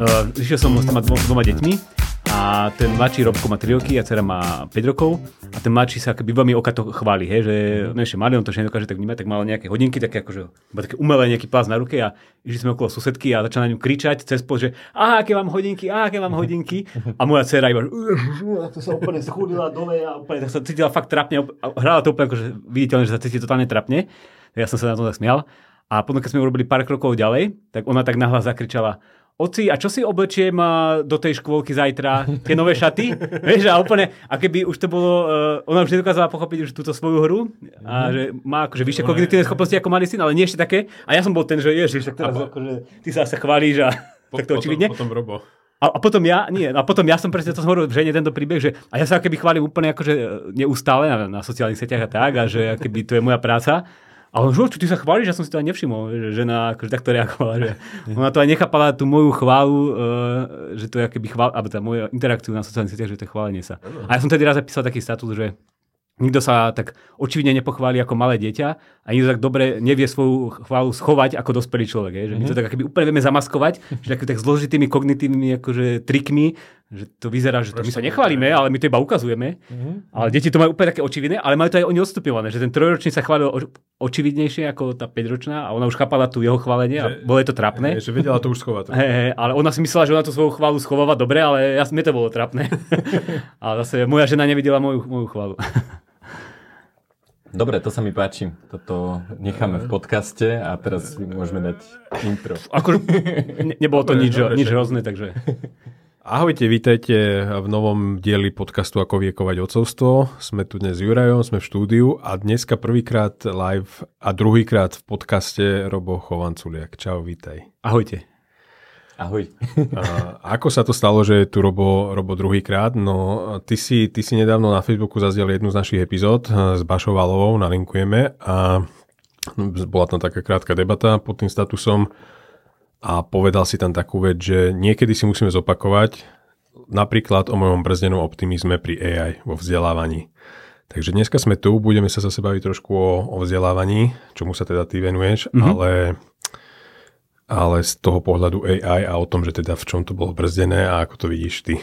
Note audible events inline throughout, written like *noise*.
Uh, išiel som s dvoma, dvoma deťmi a ten mladší Robko má 3 roky a dcera má 5 rokov a ten mladší sa akoby veľmi okato chváli, hej, že no malý, on to ešte nedokáže tak vnímať, tak mal nejaké hodinky, také akože, také umelé nejaký pás na ruke a išli sme okolo susedky a začal na ňu kričať cez pol, že aha, aké mám hodinky, aha, aké mám hodinky a moja dcera iba, to sa úplne schudila dole a úplne tak sa cítila fakt trapne a hrala to úplne akože viditeľne, že sa cíti totálne trapne. Ja som sa na to tak smial. A potom, keď sme urobili pár krokov ďalej, tak ona tak nahlas zakričala, Oci, a čo si oblečiem do tej škôlky zajtra? Tie nové šaty? *laughs* Vieš, a úplne, a keby už to bolo, uh, ona už nedokázala pochopiť už túto svoju hru a mm. že má akože vyššie kognitívne schopnosti ako malý syn, ale nie ešte také. A ja som bol ten, že ježiš, tak teraz a, akože, ty sa sa chválíš a po, *laughs* tak to očividne. Potom, potom Robo. A, a potom ja, nie, a potom ja som presne to hovoril, že nie tento príbeh, že a ja sa keby chválim úplne akože neustále na, na sociálnych sieťach a tak, a že keby to je moja práca. A on, že ty sa chválíš, ja som si to aj nevšimol, že žena akože takto reagovala, že ona to aj nechápala tú moju chválu, uh, že to je akoby chvál, alebo tá moja interakciu na sociálnych sieťach, že to je chválenie sa. A ja som tedy raz zapísal taký status, že nikto sa tak očividne nepochváli ako malé dieťa a nikto tak dobre nevie svoju chválu schovať ako dospelý človek. Je? Že mm-hmm. my to tak akoby úplne vieme zamaskovať, že tak, tak zložitými kognitívnymi akože, trikmi, že to vyzerá, že to my sa nechválime, ale my to iba ukazujeme. Mm-hmm. Ale deti to majú úplne také očividné, ale majú to aj oni odstupňované, že ten trojročný sa chválil očividnejšie ako tá 5-ročná a ona už chápala tu jeho chválenie a bolo je to trapné. Je, že vedela to už schovať. Hey, hey, ale ona si myslela, že ona tú svoju chválu schováva dobre, ale ja, mne to bolo trapné. *laughs* a zase moja žena nevidela moju, moju chválu. Dobre, to sa mi páči. Toto necháme v podcaste a teraz môžeme dať intro. Ako, ne, nebolo to dobre, nič, dobre, nič hrozné, takže... Ahojte, vítajte v novom dieli podcastu Ako viekovať ocovstvo. Sme tu dnes s Jurajom, sme v štúdiu a dneska prvýkrát live a druhýkrát v podcaste Robo Chovanculiak. Čau, vítaj. Ahojte. Ahoj. *laughs* A ako sa to stalo, že je tu Robo, Robo druhýkrát? No, ty si, ty si nedávno na Facebooku zazdiel jednu z našich epizód eh, s Bašou Valovou, nalinkujeme a bola tam taká krátka debata pod tým statusom a povedal si tam takú vec, že niekedy si musíme zopakovať napríklad o mojom brzdenom optimizme pri AI vo vzdelávaní. Takže dneska sme tu, budeme sa zase baviť trošku o, o vzdelávaní, čomu sa teda ty venuješ, mm-hmm. ale ale z toho pohľadu AI a o tom, že teda v čom to bolo brzdené a ako to vidíš ty.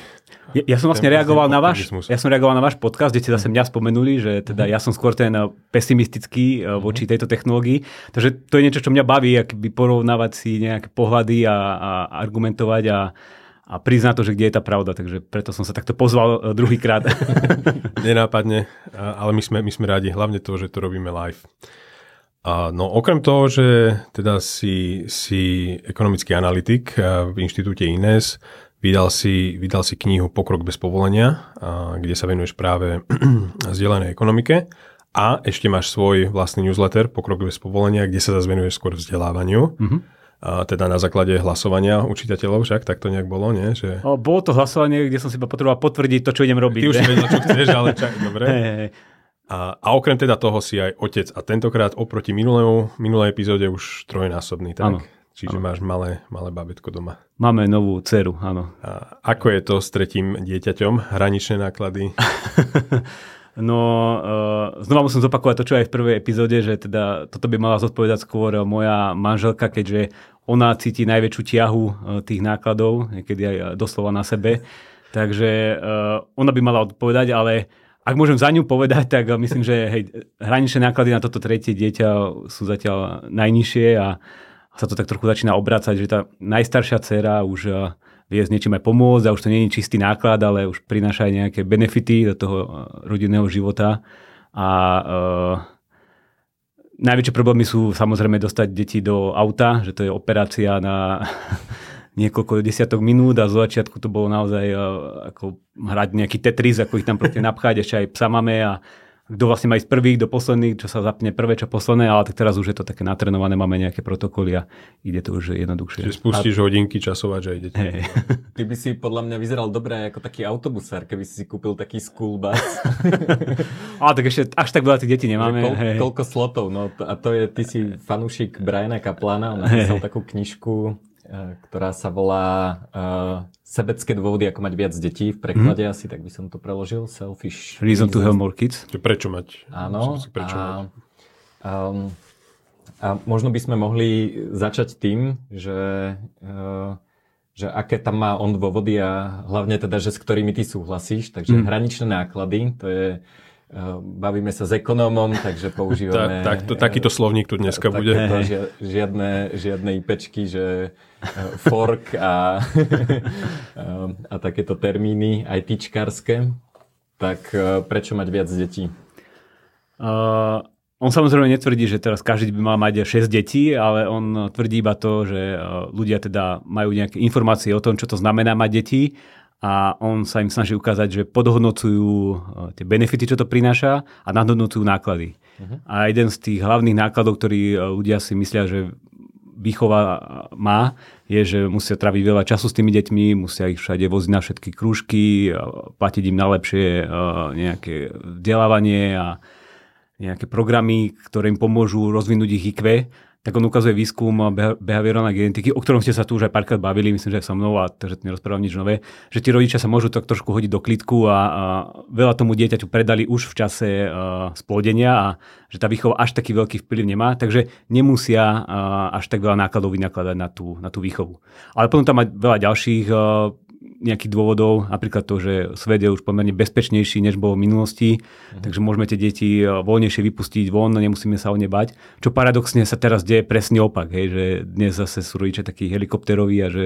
Ja, ja som vlastne reagoval na váš, ja som reagoval na váš podcast, kde ste zase mňa spomenuli, že teda ja som skôr ten eh, pesimistický eh, voči mhm. tejto technológii. Takže to je niečo, čo mňa baví, akby porovnávať si nejaké pohľady a, a argumentovať a, a priznať to, že kde je tá pravda. Takže preto som sa takto pozval eh, druhýkrát. *laughs* *laughs* Nenápadne, ale my sme, my sme rádi, hlavne to, že to robíme live. A no okrem toho, že teda si, si ekonomický analytik v inštitúte INES, vydal si, vydal si knihu Pokrok bez povolenia, a, kde sa venuješ práve *clears throat* zdieľanej ekonomike a ešte máš svoj vlastný newsletter Pokrok bez povolenia, kde sa zase venuješ skôr vzdelávaniu. Mm-hmm. A teda na základe hlasovania učiteľov, však tak to nejak bolo, nie? Že... O, bolo to hlasovanie, kde som si potreboval potvrdiť to, čo idem robiť. Ty už vedel, čo chceš, ale *laughs* čak, dobre. Hey, hey. A, a okrem teda toho si aj otec a tentokrát oproti minulému, minulej epizóde už trojnásobný, tak? Áno. Čiže ano. máš malé, malé babetko doma. Máme novú dceru, áno. A ako je to s tretím dieťaťom? Hraničné náklady? *laughs* no, uh, znova musím zopakovať to, čo aj v prvej epizóde, že teda toto by mala zodpovedať skôr moja manželka, keďže ona cíti najväčšiu ťahu uh, tých nákladov, niekedy aj doslova na sebe. Takže ona by mala odpovedať, ale ak môžem za ňu povedať, tak myslím, že hej, hraničné náklady na toto tretie dieťa sú zatiaľ najnižšie a sa to tak trochu začína obracať, že tá najstaršia dcera už eh, vie s niečím aj pomôcť a už to nie je čistý náklad, ale už prináša aj nejaké benefity do toho eh, rodinného života. A uh, najväčšie problémy sú samozrejme dostať deti do auta, že to je operácia na *laughs* niekoľko desiatok minút a zo začiatku to bolo naozaj uh, ako hrať nejaký Tetris, ako ich tam proste napchať, ešte aj psa máme a kto vlastne má ísť prvých do posledných, čo sa zapne prvé, čo posledné, ale tak teraz už je to také natrenované, máme nejaké protokoly a ide to už jednoduchšie. Čiže spustíš a... hodinky časovať, že idete. Hey. *laughs* Ty by si podľa mňa vyzeral dobre ako taký autobusár, keby si si kúpil taký school bus. *laughs* ale tak ešte až tak veľa tých detí nemáme. Koľ, hey. Koľko slotov, no a to je, ty si fanúšik Briana Kaplana, on napísal hey. takú knižku Eh, ktorá sa volá uh, Sebecké dôvody, ako mať viac detí. V preklade mm. asi, tak by som to preložil. Selfish Reason to have more kids. Prečo mať? Áno. Prečo a, mať? Um, a možno by sme mohli začať tým, že, uh, že aké tam má on dôvody a hlavne teda, že s ktorými ty súhlasíš. Takže mm. hraničné náklady, to je Eh, bavíme sa s ekonómom, takže používame... *laughs* tak, tak, to, takýto slovník tu dneska bude. žiadne, žiadne IPčky, že eh, fork a, *laughs* a takéto termíny, aj tyčkárske. Tak eh, prečo mať viac detí? Uh, on samozrejme netvrdí, že teraz každý by mal mať 6 detí, ale on tvrdí iba to, že ľudia teda majú nejaké informácie o tom, čo to znamená mať deti a on sa im snaží ukázať, že podhodnocujú e, tie benefity, čo to prináša a nadhodnocujú náklady. Uh-huh. A jeden z tých hlavných nákladov, ktorý e, ľudia si myslia, že výchova má, je, že musia traviť veľa času s tými deťmi, musia ich všade voziť na všetky krúžky, platiť im najlepšie nejaké vzdelávanie a nejaké programy, ktoré im pomôžu rozvinúť ich IQ tak on ukazuje výskum behaviorálnej genetiky, o ktorom ste sa tu už aj párkrát bavili, myslím, že so mnou a takže nerozprávam nič nové, že tí rodičia sa môžu tak trošku hodiť do klitku a, a veľa tomu dieťaťu predali už v čase uh, splodenia a že tá výchova až taký veľký vplyv nemá, takže nemusia uh, až tak veľa nákladov vynakladať na tú, na tú výchovu. Ale potom tam má veľa ďalších uh, nejakých dôvodov, napríklad to, že svet je už pomerne bezpečnejší, než bol v minulosti, uh-huh. takže môžeme tie deti eh, voľnejšie vypustiť von, nemusíme sa o ne bať. Čo paradoxne sa teraz deje presne opak, hej, že dnes zase sú rodičia takí helikopteroví a že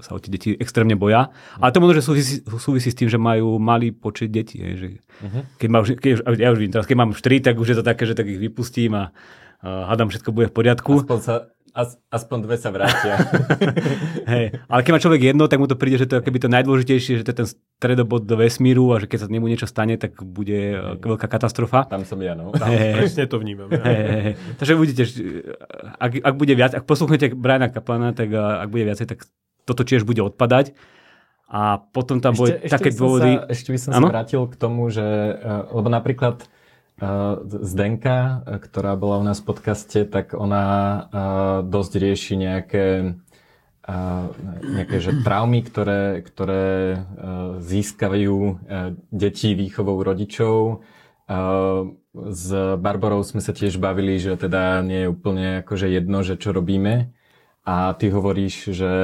sa o tie deti extrémne boja. Uh-huh. Ale to možno, že súvisí, súvisí s tým, že majú malý počet detí. Hej, že uh-huh. keď mám, keď, ja už vidím, teraz keď mám 4, tak už je to také, že tak ich vypustím a uh, hádam, všetko bude v poriadku. Aspoň sa As, aspoň dve sa vrátia. *laughs* Hej, ale keď má človek jedno, tak mu to príde, že to je keby to najdôležitejšie, že to je ten stredobod do vesmíru a že keď sa nemu niečo stane, tak bude Hej. veľká katastrofa. Tam som ja, no. Hey. Presne to vnímam. Ja. Hey. Takže uvidíte, ak, ak bude viac, ak posluchnete Briana Kaplana, tak ak bude viacej, tak toto tiež bude odpadať. A potom tam boli také dôvody... Sa, ešte by som ano? sa vrátil k tomu, že, lebo napríklad Zdenka, ktorá bola u nás v podcaste, tak ona dosť rieši nejaké, nejaké že traumy, ktoré, ktoré získajú deti výchovou rodičov. S Barbarou sme sa tiež bavili, že teda nie je úplne akože jedno, že čo robíme. A ty hovoríš, že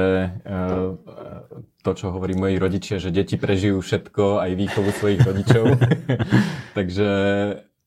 to, čo hovorí moji rodičia, že deti prežijú všetko, aj výchovu svojich rodičov. *laughs* Takže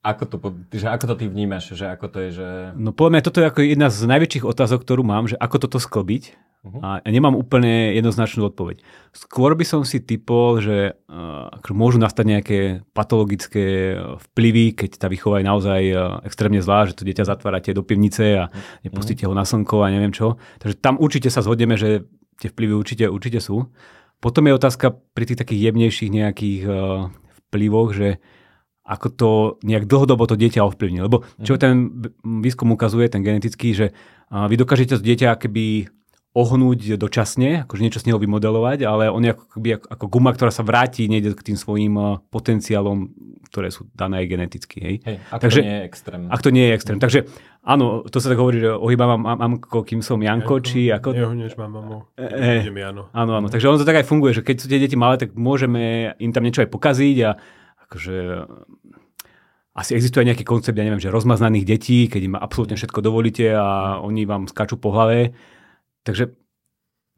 ako to, že ako to ty vnímaš? Že ako to je, že... No podľa mňa toto je ako jedna z najväčších otázok, ktorú mám, že ako toto sklbiť. Uh-huh. A ja nemám úplne jednoznačnú odpoveď. Skôr by som si typol, že uh, môžu nastať nejaké patologické vplyvy, keď tá výchova je naozaj uh, extrémne zlá, že to dieťa zatvárate do pivnice a uh-huh. nepustíte ho na slnko a neviem čo. Takže tam určite sa zhodneme, že tie vplyvy určite, určite sú. Potom je otázka pri tých takých jemnejších nejakých uh, vplyvoch, že ako to nejak dlhodobo to dieťa ovplyvní. Lebo čo mhm. ten výskum ukazuje, ten genetický, že vy dokážete to dieťa keby ohnúť dočasne, akože niečo z neho vymodelovať, ale on je ako, keby, ako guma, ktorá sa vráti niekde k tým svojim potenciálom, ktoré sú dané aj geneticky. Hej. Hej, ak Takže, to nie je extrém. Ak to nie je extrém. Takže áno, to sa tak hovorí, že ohýbam mám, mamko, kým som Janko, Janko či ako... Neohneš mám mamu, e, e, Jano. Áno, áno. Takže ono to tak aj funguje, že keď sú tie deti malé, tak môžeme im tam niečo aj pokaziť a akože asi existuje aj nejaký koncept, ja neviem, že rozmaznaných detí, keď im absolútne všetko dovolíte a oni vám skačú po hlave. Takže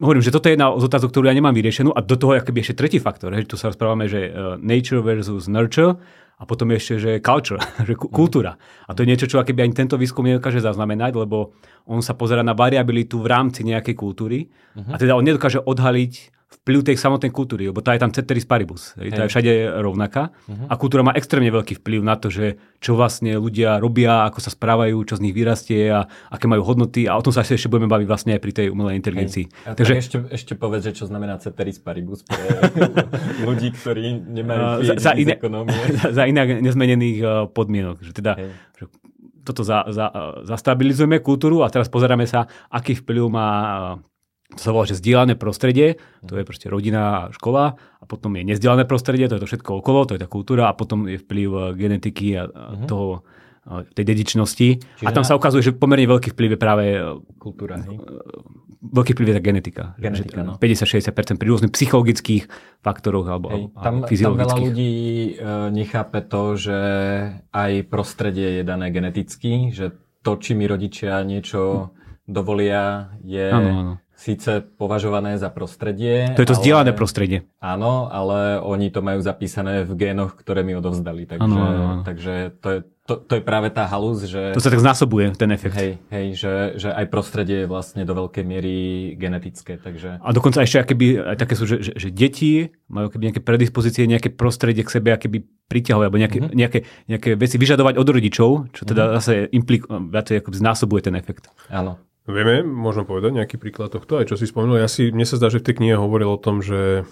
hovorím, že toto je jedna z otázok, ktorú ja nemám vyriešenú a do toho je ešte tretí faktor, že tu sa rozprávame, že uh, nature versus nurture a potom ešte, že culture, *laughs* že kultúra. A to je niečo, čo akéby ani tento výskum nedokáže zaznamenať, lebo on sa pozera na variabilitu v rámci nejakej kultúry uh-huh. a teda on nedokáže odhaliť vplyv tej samotnej kultúry, lebo tá je tam ceteris paribus. Hej. Tá je všade rovnaká uh-huh. a kultúra má extrémne veľký vplyv na to, že čo vlastne ľudia robia, ako sa správajú, čo z nich vyrastie a aké majú hodnoty a o tom sa ešte budeme baviť vlastne aj pri tej umelej inteligencii. Hej. A Takže ešte, ešte povedz, že čo znamená ceteris paribus pre *laughs* ľudí, ktorí nemajú za, za, iné, *laughs* za, za inak nezmenených uh, podmienok. Že teda, že toto za, za, zastabilizujeme kultúru a teraz pozeráme sa, aký vplyv má to sa volá, že zdieľané prostredie, to je proste rodina a škola a potom je nezdielané prostredie, to je to všetko okolo, to je tá kultúra a potom je vplyv eh, genetiky a, uh-huh. toho, eh, tej dedičnosti. Čiže a tam na... sa ukazuje, že pomerne veľký vplyv je práve eh, kultúra. Hej? Veľký vplyv je tá genetika. genetika no. 50-60% pri rôznych psychologických faktoroch alebo, hej, tam, tam veľa ľudí nechápe to, že aj prostredie je dané geneticky, že to, či mi rodičia niečo dovolia, je ano, ano síce považované za prostredie. To je to ale, zdieľané prostredie. Áno, ale oni to majú zapísané v génoch, ktoré mi odovzdali. Takže, áno, áno. takže to, je, to, to je práve tá halúz, že... To sa tak znásobuje, ten efekt. Hej, hej, že, že aj prostredie je vlastne do veľkej miery genetické, takže... A dokonca ešte akéby, aj také sú, že, že, že deti majú keby nejaké predispozície, nejaké prostredie k sebe akéby priťahovať, alebo nejaké, mm-hmm. nejaké, nejaké veci vyžadovať od rodičov, čo teda mm-hmm. zase implik, viacej znásobuje ten efekt. Áno. Vieme, možno povedať nejaký príklad tohto, aj čo si spomenul. Ja si, mne sa zdá, že v tej knihe hovoril o tom, že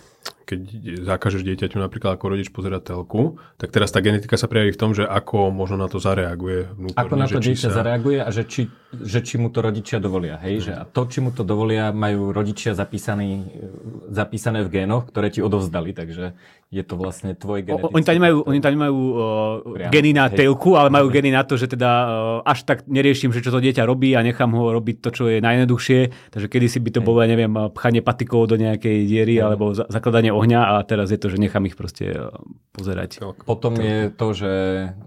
keď zakážeš dieťaťu napríklad ako rodič pozerať telku, tak teraz tá genetika sa prejaví v tom, že ako možno na to zareaguje vnútorne. Ako na to dieťa sa... zareaguje a že či, že či mu to rodičia dovolia. Hej? Že a to, či mu to dovolia, majú rodičia zapísaný, zapísané v génoch, ktoré ti odovzdali, takže je to vlastne tvoj genetický... oni tam nemajú, oni tam nemajú uh, geny na hej. telku, ale majú geny na to, že teda uh, až tak neriešim, že čo to dieťa robí a nechám ho robiť to, čo je najjednoduchšie. Takže kedysi by to bolo, ja neviem, pchanie patikov do nejakej diery alebo za- zakladanie ohňa a teraz je to, že nechám ich proste uh, pozerať. Potom je to, že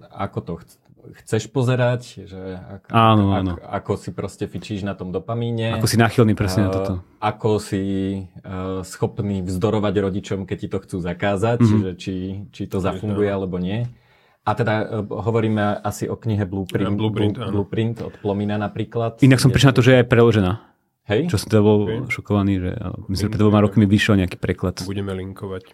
ako to chc- chceš pozerať, že ako, Áno, áno. Ako, ako si proste fičíš na tom dopamíne. Ako si náchylný presne na Eh, toto. Ako si uh, schopný vzdorovať rodičom, keď ti to chcú zakázať, Mhm. mm-hmm. že či, či to zafunguje alebo nie. A teda uh, hovoríme asi o knihe Blueprint, Ja, Blueprint, Blue, áno. Blueprint od Plomina napríklad. Inak som prišiel na to, že je aj preložená. Hej? Čo som teda bol Ok. šokovaný, že myslím, že pred dvoma rokmi vyšiel nejaký preklad. Budeme linkovať.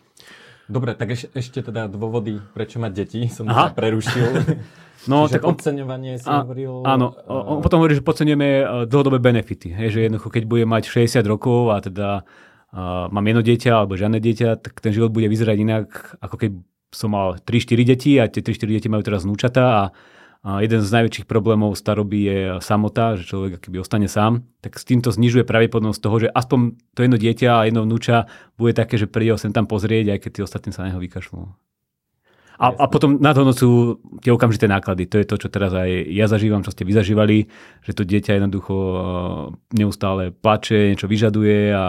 Dobre, tak eš, ešte teda dôvody, prečo mať deti, som Aha. prerušil. *laughs* *laughs* No, Čiže tak on, podceňovanie si A- hovoril. Áno, eh, on potom hovorí, že podceňujeme eh, dlhodobé benefity. Hej, že jednoducho, keď bude mať 60 rokov a teda uh, mám jedno dieťa alebo žiadne dieťa, tak ten život bude vyzerať inak, ako keď som mal 3-4 deti a tie 3-4 deti majú teraz vnúčatá a, a jeden z najväčších problémov staroby je samota, že človek keby ostane sám, tak s týmto znižuje pravdepodobnosť toho, že aspoň to jedno dieťa a jedno vnúča bude také, že príde ho sem tam pozrieť, aj keď tí ostatní sa na neho vykašľú. A, a potom na to sú tie okamžité náklady. To je to, čo teraz aj ja zažívam, čo ste vy zažívali, že to dieťa jednoducho eh, neustále plače, niečo vyžaduje a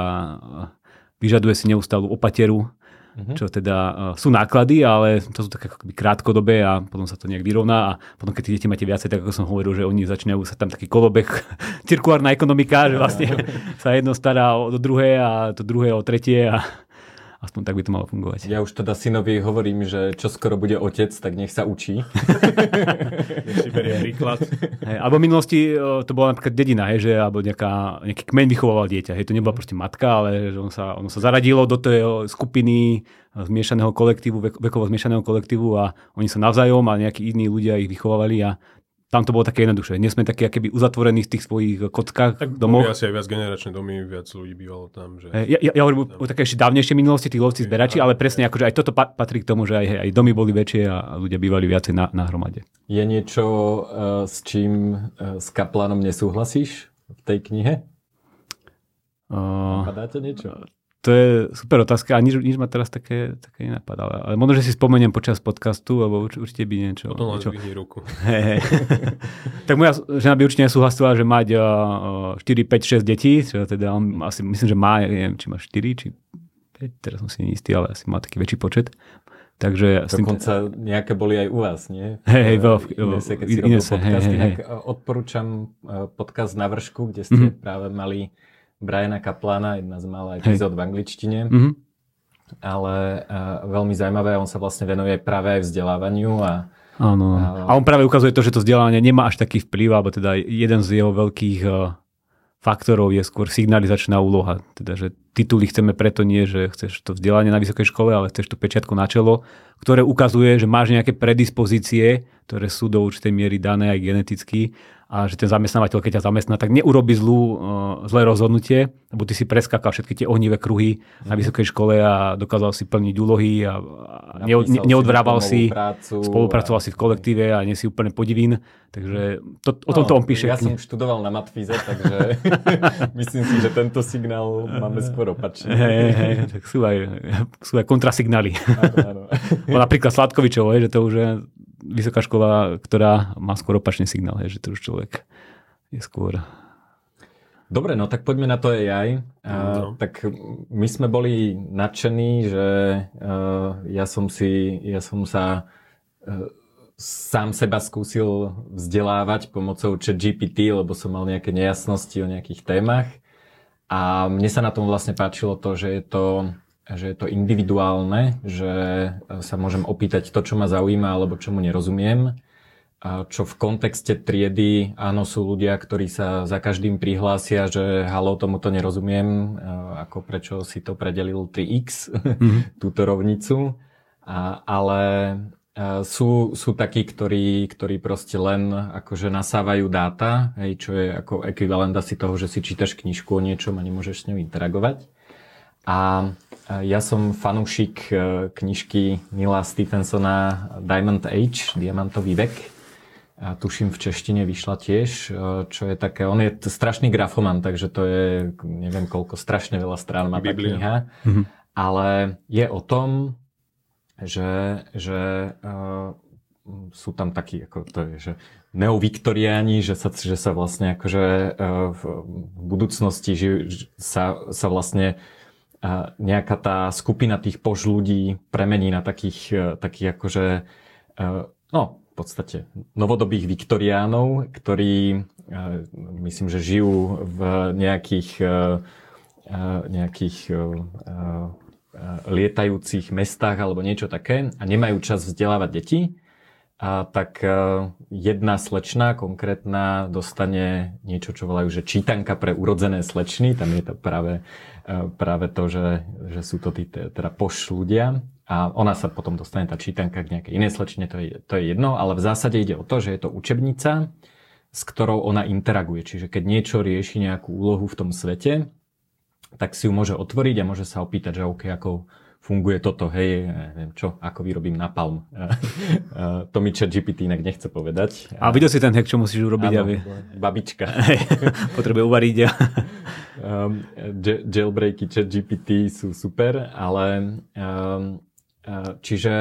vyžaduje si neustálu opateru, Mhm. čo teda eh, sú náklady, ale to sú také akoby krátkodobé a potom sa to nejak vyrovná a potom keď tí deti máte viacej, tak ako som hovoril, že oni začínajú sa tam taký kolobeh, *laughs* cirkulárna ekonomika, že vlastne *laughs* sa jedno stará o to druhé a to druhé o tretie a aspoň tak by to malo fungovať. Ja už teda synovi hovorím, že čo skoro bude otec, tak nech sa učí. *laughs* Nech si berie príklad. Hej, alebo v minulosti e, to bola napríklad dedina, hej, že, alebo nejaká, nejaký kmeň vychovával dieťa. Hej, to nebola proste matka, ale že on sa, ono sa zaradilo do tej skupiny e, zmiešaného kolektívu, vek, vekovo zmiešaného kolektívu a oni sa navzájom a nejakí iní ľudia ich vychovávali a tam to bolo také jednoduché. Nie sme takí akéby uzatvorení v tých svojich kockách, Tak domoch. asi aj viac generačné domy, viac ľudí bývalo tam. Že... Hej, Ja, ja, ja hovorím o, o také ešte dávnejšej minulosti, tí lovci zberači, ale presne akože aj toto pa, patrí k tomu, že aj, aj domy boli väčšie a ľudia bývali viacej na, na hromade. Je niečo, uh, s čím uh, s Kaplanom nesúhlasíš v tej knihe? Uh, Padáte niečo? To je super otázka a nič, nič ma teraz také, také nenapadá. Ale, možno, že si spomeniem počas podcastu, lebo urč, určite by niečo... Potom niečo ruku. *laughs* hej, hej. *laughs* tak moja žena by určite nesúhlasila, že mať uh, 4, 5, 6 detí, čo teda on asi, myslím, že má, neviem, či má 4, či 5, teraz som si neistý, ale asi má taký väčší počet. Takže s tým, Dokonca nejaké boli aj u vás, nie? Hej, hej, vo- V Inese, keď si Inese, hej, podcast. hej, hej. uh, odporúčam uh, podcast na vršku, kde ste Mhm. práve mali Briana Kaplana, jedna z mála epizód v angličtine. Mhm. ale uh, veľmi zaujímavé, on sa vlastne venuje práve aj vzdelávaniu a Áno. A on práve ukazuje to, že to vzdelávanie nemá až taký vplyv, alebo teda jeden z jeho veľkých eh, faktorov je skôr signalizačná úloha. Teda, že tituly chceme preto nie, že chceš to vzdelanie na vysokej škole, ale chceš tú pečiatku na čelo, ktoré ukazuje, že máš nejaké predispozície, ktoré sú do určitej miery dané aj geneticky a že ten zamestnávateľ, keď ťa zamestná, tak neurobi zlú, uh, zlé rozhodnutie, lebo ty si preskakal všetky tie ohnivé kruhy na vysokej škole a dokázal si plniť úlohy a, a ne, neodvrával si, prácu spolupracoval a- si v kolektíve a nie si úplne podivín. Takže to, o tomto on píše. No, Ja som študoval na matfíze, takže *laughs* myslím si, že tento signál máme skôr opačne. Hej, hej, hej, tak sú aj, sú aj kontrasignály. Áno, áno. *laughs* No, napríklad Sladkovičovo, že to už je vysoká škola, ktorá má skôr opačný signál, hej, že to už človek je skôr... Dobre, no tak poďme na to AI. No. Uh, tak my sme boli nadšení, že uh, ja som si, ja som sa uh, sám seba skúsil vzdelávať pomocou ChatGPT, lebo som mal nejaké nejasnosti o nejakých témach. A mne sa na tom vlastne páčilo to, že je to, že je to individuálne, že sa môžem opýtať to, čo ma zaujíma alebo čomu nerozumiem. A čo v kontexte triedy, áno, sú ľudia, ktorí sa za každým prihlásia, že halo, to nerozumiem, ako prečo si to predelil 3x, mm-hmm. *laughs* túto rovnicu. A, ale sú, sú takí, ktorí, ktorí proste len akože nasávajú dáta, hej, čo je ako ekvivalent asi toho, že si čítaš knižku o niečom a nemôžeš s ňou interagovať. A ja som fanúšik e, knižky Nila Stephensona Diamond Age, Diamantový vek. A tuším v češtine vyšla tiež, e, čo je také, on je strašný grafoman, takže to je, neviem koľko, strašne veľa strán má tá kniha. Mm-hmm. Ale je o tom, že, že uh, sú tam takí, ako to je, že neoviktoriáni, že sa, že sa vlastne akože uh, v budúcnosti že sa, sa vlastne uh, nejaká tá skupina tých pož ľudí premení na takých, uh, takých akože uh, no v podstate novodobých viktoriánov, ktorí uh, myslím, že žijú v nejakých nejakých lietajúcich mestách alebo niečo také a nemajú čas vzdelávať deti, a tak e, jedna slečna konkrétna dostane niečo, čo volajú, že čítanka pre urodzené slečny. Tam je to práve, e, práve to, že, že sú to tí teda poš ľudia. A ona sa potom dostane tá čítanka k nejakej inej slečne, to je, to je jedno, ale v zásade ide o to, že je to učebnica, s ktorou ona interaguje. Čiže keď niečo rieši nejakú úlohu v tom svete, tak si ju môže otvoriť a môže sa opýtať, že OK, ako funguje toto, hej, neviem čo, ako vyrobím napalm. *laughs* to mi chat GPT inak nechce povedať. A videl si ten hack, čo musíš urobiť? Áno, aby... babička. *laughs* Potrebuje uvariť. um, jailbreaky chat GPT sú super, ale um, čiže,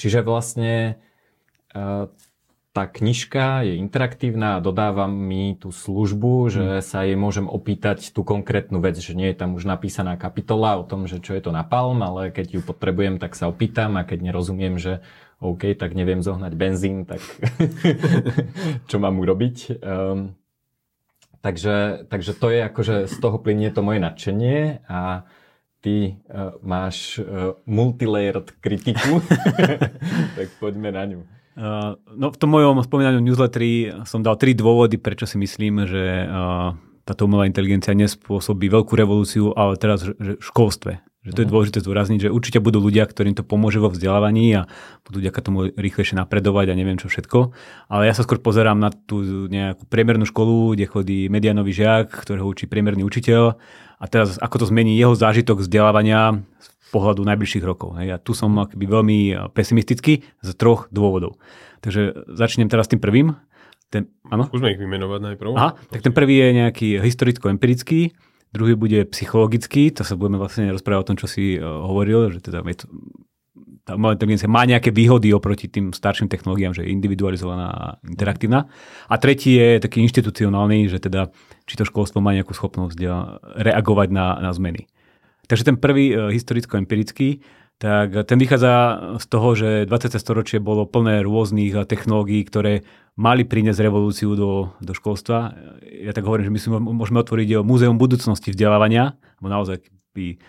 čiže vlastne tá knižka je interaktívna a dodáva mi tú službu, že hmm. sa jej môžem opýtať tú konkrétnu vec, že nie je tam už napísaná kapitola o tom, že čo je to napalm, ale keď ju potrebujem, tak sa opýtam a keď nerozumiem, že OK, tak neviem zohnať benzín, tak *laughs* čo mám urobiť. Um, takže, takže to je akože z toho plinie to moje nadšenie a ty uh, máš uh, multilayered kritiku, *laughs* tak poďme na ňu. Uh, no v tom mojom spomínanom newsletteri som dal tri dôvody, prečo si myslím, že uh, táto umelá inteligencia nespôsobí veľkú revolúciu, ale teraz že v školstve. Že to je mhm. dôležité zdôrazniť, že určite budú ľudia, ktorým to pomôže vo vzdelávaní a budú vďaka tomu rýchlejšie napredovať a neviem čo všetko. Ale ja sa skôr pozerám na tú nejakú priemernú školu, kde chodí medianový žiak, ktorého učí priemerný učiteľ a teraz ako to zmení jeho zážitok vzdelávania pohľadu najbližších rokov. Hej. A tu som akoby veľmi pesimistický z troch dôvodov. Takže začnem teraz tým prvým. Ten, áno? Skúsme ich vymenovať najprv. Aha, tak ten prvý je nejaký historicko-empirický, druhý bude psychologický, to sa budeme vlastne rozprávať o tom, čo si uh, hovoril, že teda je to, tá umelá inteligencia má nejaké výhody oproti tým starším technológiám, že je individualizovaná a interaktívna. A tretí je taký inštitucionálny, že teda či to školstvo má nejakú schopnosť reagovať na, na zmeny. Takže ten prvý e, historicko-empirický, tak ten vychádza z toho, že 20. storočie bolo plné rôznych e, technológií, ktoré mali priniesť revolúciu do, do školstva. Ja tak hovorím, že my si môžeme otvoriť Múzeum budúcnosti vzdelávania, bo naozaj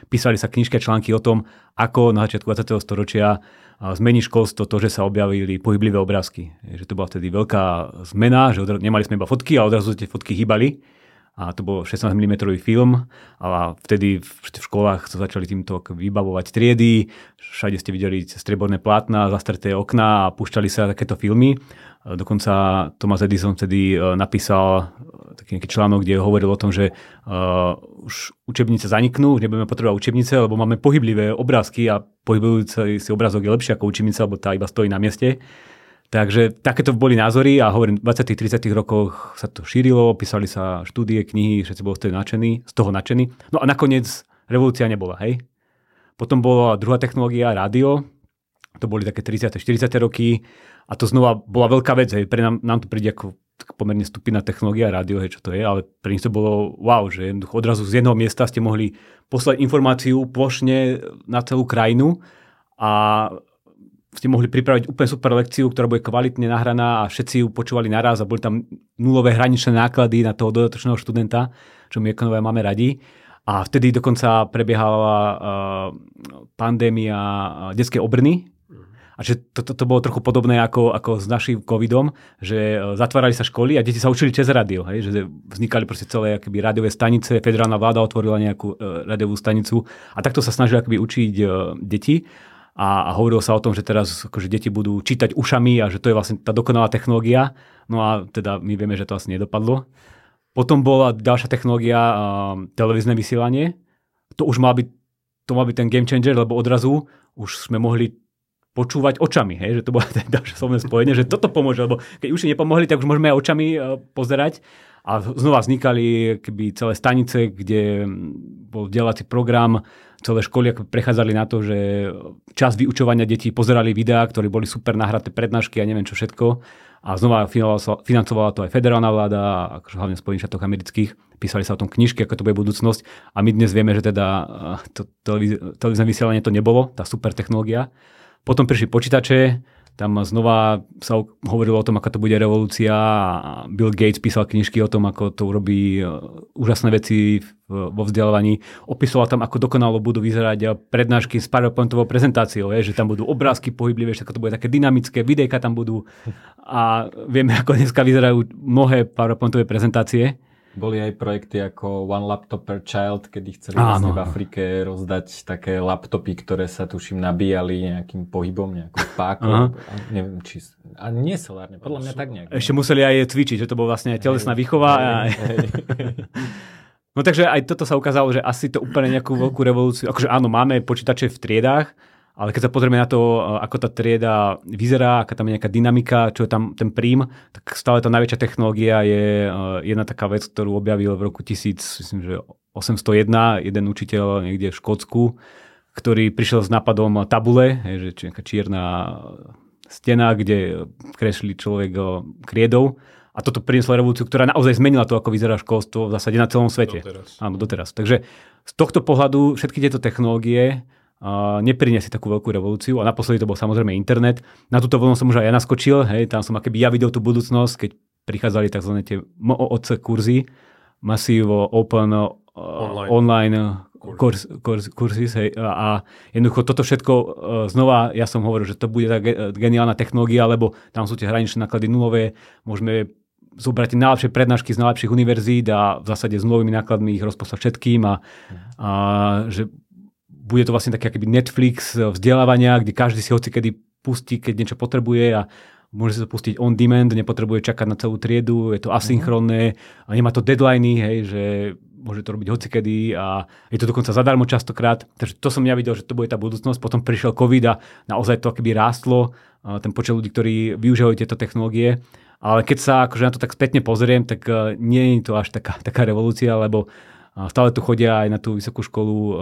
písali sa knižké články o tom, ako na začiatku 20. storočia zmení školstvo to, že sa objavili pohyblivé obrázky. Že to bola vtedy veľká zmena, že nemali sme iba fotky a odrazu tie fotky hýbali a to bol 16 mm film a vtedy v, školách sa začali týmto vybavovať triedy, všade ste videli streborné plátna, zastreté okná a púšťali sa takéto filmy. Dokonca Thomas Edison vtedy e, napísal e, taký nejaký článok, kde hovoril o tom, že uh, už učebnice zaniknú, už nebudeme potrebovať učebnice, lebo máme pohyblivé obrázky a pohybujúci si obrázok je lepšie ako učebnica, lebo tá iba stojí na mieste. Takže takéto boli názory a hovorím, v 20 30 rokoch sa to šírilo, písali sa štúdie, knihy, všetci boli toho nadšení, z toho nadšení. No a nakoniec revolúcia nebola, hej. Potom bola druhá technológia, rádio, to boli také 30. 40. roky a to znova bola veľká vec, hej. Pre nám, nám to príde ako pomerne stupidná technológia rádio, hej, čo to je, ale pre nich to bolo wow, že odrazu z jedného miesta ste mohli poslať informáciu plošne na celú krajinu a ste mohli pripraviť úplne super lekciu, ktorá bude kvalitne nahraná a všetci ju počúvali naraz a boli tam nulové hraničné náklady na toho dodatočného študenta, čo my ekonové máme radi. A vtedy dokonca prebiehala uh, pandémia detskej obrny, a že to, to, to bolo trochu podobné ako, ako s našim covidom, že zatvárali sa školy a deti sa učili cez rádio. Hej? Že vznikali proste celé akoby rádiové stanice, federálna vláda otvorila nejakú uh, rádiovú stanicu a takto sa snažili akoby učiť uh, deti a, a hovorilo sa o tom, že teraz akože deti budú čítať ušami a že to je vlastne tá dokonalá technológia. No a teda my vieme, že to asi nedopadlo. Potom bola ďalšia technológia uh, televízne vysielanie. To už mal byť, to mal byť ten game changer, lebo odrazu už sme mohli počúvať očami, hej, že to bolo *laughs* ďalšie slovné spojenie, že toto pomôže, lebo keď už si nepomohli, tak už môžeme aj očami uh, pozerať. A znova vznikali keby celé stanice, kde bol vzdelávací program, celé školy prechádzali na to, že čas vyučovania detí pozerali videá, ktoré boli super nahraté prednášky a neviem čo všetko. A znova financovala to aj federálna vláda, akože hlavne Spojených štátoch amerických. Písali sa o tom knižky, ako to bude budúcnosť. A my dnes vieme, že teda to televízne vysielanie to nebolo, tá super technológia. Potom prišli počítače, tam znova sa hovorilo o tom, ako to bude revolúcia a Bill Gates písal knižky o tom, ako to urobí e, úžasné veci vo vzdelávaní. Opisoval tam, ako dokonalo budú vyzerať prednášky s PowerPointovou prezentáciou, je, že tam budú obrázky pohyblivé, že to bude také dynamické, videjka tam budú a vieme, ako dneska vyzerajú mnohé PowerPointové prezentácie. Boli aj projekty ako One Laptop per Child, kedy chceli vlastne v Afrike rozdať také laptopy, ktoré sa tuším nabíjali nejakým pohybom, nejakou *laughs* pákou. Neviem, či... A nie solárne, podľa mňa tak nejak. Ešte museli aj cvičiť, že to bol vlastne aj telesná výchova. Hej, hej. *laughs* no takže aj toto sa ukázalo, že asi to úplne nejakú veľkú revolúciu. Akože áno, máme počítače v triedách, ale keď sa pozrieme na to, ako tá trieda vyzerá, aká tam je nejaká dynamika, čo je tam ten prím, tak stále tá najväčšia technológia je jedna taká vec, ktorú objavil v roku 1801 jeden učiteľ niekde v Škótsku, ktorý prišiel s nápadom tabule, že či nejaká čierna stena, kde kreslí človek kriedou. A toto prinieslo revolúciu, ktorá naozaj zmenila to, ako vyzerá školstvo v zásade na celom svete. Doteraz. Áno, doteraz. Takže z tohto pohľadu všetky tieto technológie nepriniesie takú veľkú revolúciu. A naposledy to bol samozrejme internet. Na túto vlnu som už aj ja naskočil, hej, tam som akéby ja videl tú budúcnosť, keď prichádzali tzv. tie MOOC kurzy, Massive Open uh, Online, online kurs, kurs, kursis, hej, a, a jednoducho toto všetko uh, znova, ja som hovoril, že to bude tá geniálna technológia, lebo tam sú tie hraničné náklady nulové, môžeme zobrať najlepšie prednášky z najlepších univerzít a v zásade s nulovými nákladmi ich rozposlať všetkým a, a že bude to vlastne taký akýby Netflix vzdelávania, kde každý si hoci kedy pustí, keď niečo potrebuje a môže si to pustiť on demand, nepotrebuje čakať na celú triedu, je to asynchronné a nemá to deadliny, hej, že môže to robiť hocikedy a je to dokonca zadarmo častokrát. Takže to som ja videl, že to bude tá budúcnosť. Potom prišiel COVID a naozaj to akoby rástlo, ten počet ľudí, ktorí využívajú tieto technológie. Ale keď sa akože na to tak spätne pozriem, tak e, nie je to až taká, taká revolúcia, lebo Stále tu chodia aj na tú vysokú školu uh,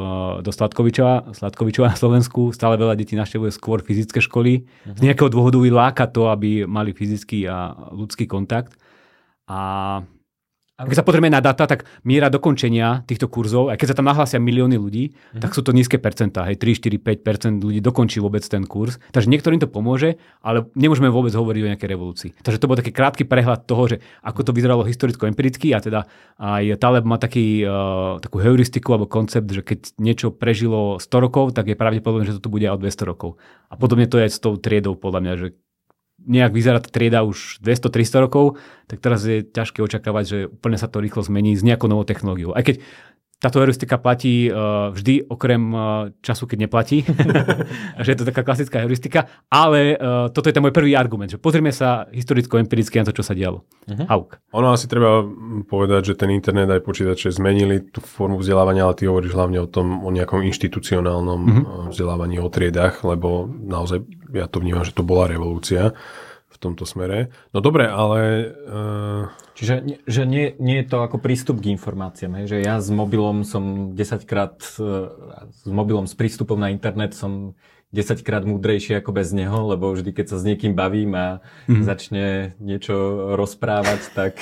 do Sladkovičova, Sladkovičova na Slovensku. Stále veľa detí naštevuje skôr fyzické školy. Uh-huh. Z mhm. nejakého dôvodu láka to, aby mali fyzický a ľudský kontakt. A a keď sa pozrieme na data, tak miera dokončenia týchto kurzov, aj keď sa tam nahlásia milióny ľudí, mm-hmm. tak sú to nízke percentá. Hej, 3, 4, 5% ľudí dokončí vôbec ten kurz. Takže niektorým to pomôže, ale nemôžeme vôbec hovoriť o nejakej revolúcii. Takže to bol taký krátky prehľad toho, že ako to vyzeralo historicko-empiricky a teda aj Taleb má taký, uh, takú heuristiku alebo koncept, že keď niečo prežilo 100 rokov, tak je pravdepodobné, že to tu bude aj o 200 rokov. A podobne to je s tou triedou podľa mňa, že nejak vyzerá tá trieda už 200-300 rokov, tak teraz je ťažké očakávať, že úplne sa to rýchlo zmení s nejakou novou technológiou. Aj keď táto heuristika platí uh, vždy, okrem uh, času, keď neplatí. *laughs* že je to taká klasická heuristika. Ale uh, toto je ten môj prvý argument, že pozrieme sa historicko-empiricky na to, čo sa dialo. Uh-huh. Auk. Ono asi treba povedať, že ten internet aj počítače zmenili tú formu vzdelávania, ale ty hovoríš hlavne o tom, o nejakom inštitucionálnom uh-huh. vzdelávaní, o triedách, lebo naozaj ja to vnímam, že to bola revolúcia v tomto smere. No dobre, ale... Uh... Čiže že nie, nie je to ako prístup k informáciám, hej? že ja s mobilom som 10 krát, uh, s mobilom s prístupom na internet som 10 krát múdrejší ako bez neho, lebo vždy, keď sa s niekým bavím a mm. začne niečo rozprávať, tak...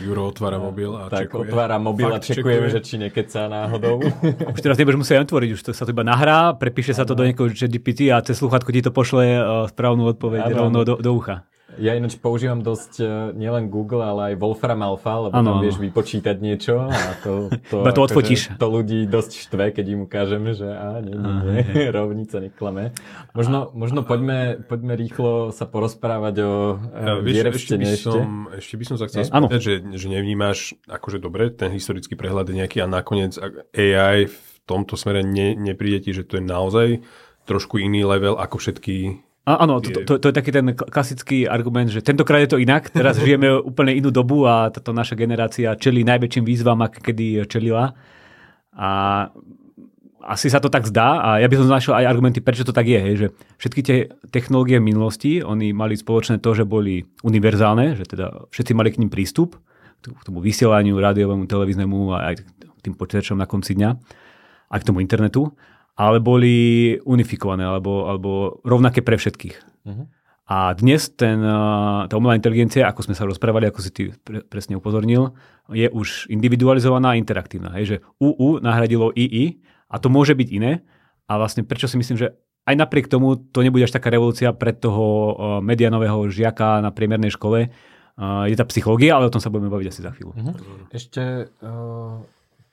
Juro otvára mobil a tak čekuje. otvára mobil Fakt a čekujem, čekuje. že či nekecá náhodou. *laughs* už teraz nebudeš musieť otvoriť, už to sa to iba nahrá, prepíše sa to do niekoho GPT a cez sluchatko ti to pošle uh, správnu odpoveď ano. rovno do, do ucha. Ja ináč používam dosť uh, nielen Google, ale aj Wolfram Alpha, lebo ano, tam vieš vypočítať niečo a to, to, to odfotíš. to ľudí dosť štve, keď im ukážeme, že a nie, nie, nie, *laughs* rovnica neklame. Možno, možno poďme, poďme rýchlo sa porozprávať o uh, vieš, ešte by, ešte. Som, ešte by som sa chcel spýtať, že, že nevnímaš akože dobre ten historický prehľad nejaký a nakoniec AI v tomto smere ne, nepríde ti, že to je naozaj trošku iný level ako všetky Áno, to, to, to je taký ten klasický argument, že tentokrát je to inak, teraz *laughs* žijeme úplne inú dobu a táto naša generácia čelí najväčším výzvam, aké kedy čelila. A asi sa to tak zdá a ja by som našiel aj argumenty, prečo to tak je, hej, že všetky tie technológie minulosti, oni mali spoločné to, že boli univerzálne, že teda všetci mali k ním prístup, k tomu vysielaniu, rádiovému, televíznemu a aj k tým počítačom na konci dňa, aj k tomu internetu ale boli unifikované alebo, alebo rovnaké pre všetkých. Uh-huh. A dnes ten, tá umelá inteligencia, ako sme sa rozprávali, ako si ty pre, presne upozornil, je už individualizovaná a interaktívna. Hej, že UU nahradilo II a to môže byť iné. A vlastne prečo si myslím, že aj napriek tomu to nebude až taká revolúcia pre toho medianového žiaka na priemernej škole. Je tá psychológia, ale o tom sa budeme baviť asi za chvíľu. Uh-huh. Ešte,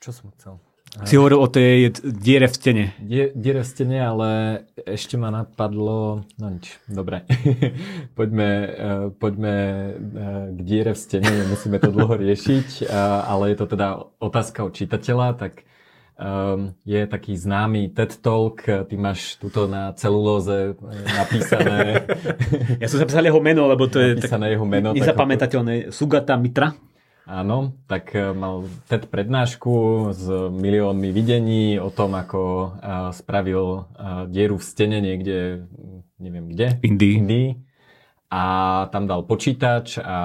čo som chcel? Si hovoril o tej diere v stene. Die, diere v stene, ale ešte ma napadlo... No nič, dobre. *laughs* poďme, uh, poďme uh, k diere v stene, musíme to dlho riešiť, uh, ale je to teda otázka od čitateľa, tak um, je taký známy TED Talk, ty máš tuto na celulóze napísané... *laughs* ja som zapísal jeho meno, lebo to je tak jeho meno, nezapamätateľné. Sugata Mitra. Áno, tak e, mal TED prednášku s miliónmi videní o tom, ako e, spravil e, dieru v stene niekde, neviem kde. Indii. Indii. A tam dal počítač a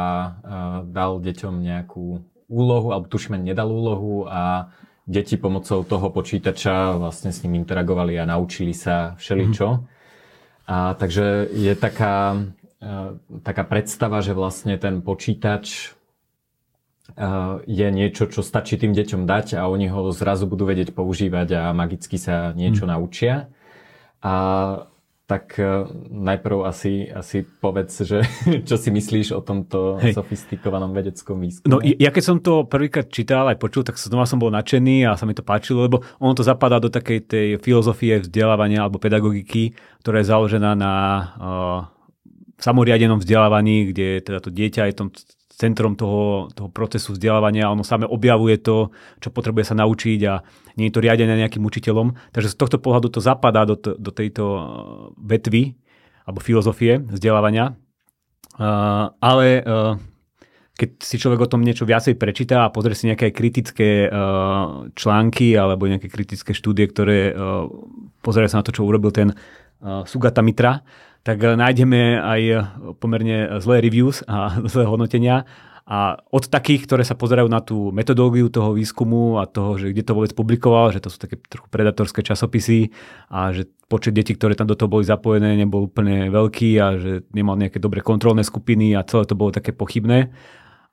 dal deťom nejakú úlohu, alebo tuším, nedal úlohu a deti pomocou toho počítača vlastne s ním interagovali a naučili sa všeličo. Mm. A takže je taká, taká predstava, že vlastne ten počítač je niečo, čo stačí tým deťom dať a oni ho zrazu budú vedieť používať a magicky sa niečo hmm. naučia. A tak e, najprv asi, asi povedz, že *laughs* čo si myslíš o tomto Hej. sofistikovanom vedeckom výskume. No ja keď som to prvýkrát čítal aj počul, tak znova som bol nadšený a sa mi to páčilo, lebo ono to zapadá do takej tej filozofie vzdelávania alebo pedagogiky, ktorá je založená na uh, samoriadenom vzdelávaní, kde teda to dieťa je tom centrom toho, toho procesu vzdelávania, ono same objavuje to, čo potrebuje sa naučiť a nie je to riadené nejakým učiteľom. Takže z tohto pohľadu to zapadá do, to, do tejto uh, vetvy alebo filozofie vzdelávania. Uh, ale uh, keď si človek o tom niečo viacej prečíta a pozrie si nejaké kritické uh, články alebo nejaké kritické štúdie, ktoré uh, pozrie sa na to, čo urobil ten uh, Sugata Mitra, tak eh, nájdeme aj eh, pomerne zlé reviews a *laughs* zlé hodnotenia. A od takých, ktoré sa pozerajú na tú metodológiu toho výskumu a toho, že kde to vôbec publikoval, že to sú také trochu predatorské časopisy a že počet detí, ktoré tam do toho boli zapojené, nebol úplne veľký a že nemal nejaké dobré kontrolné skupiny a celé to bolo také pochybné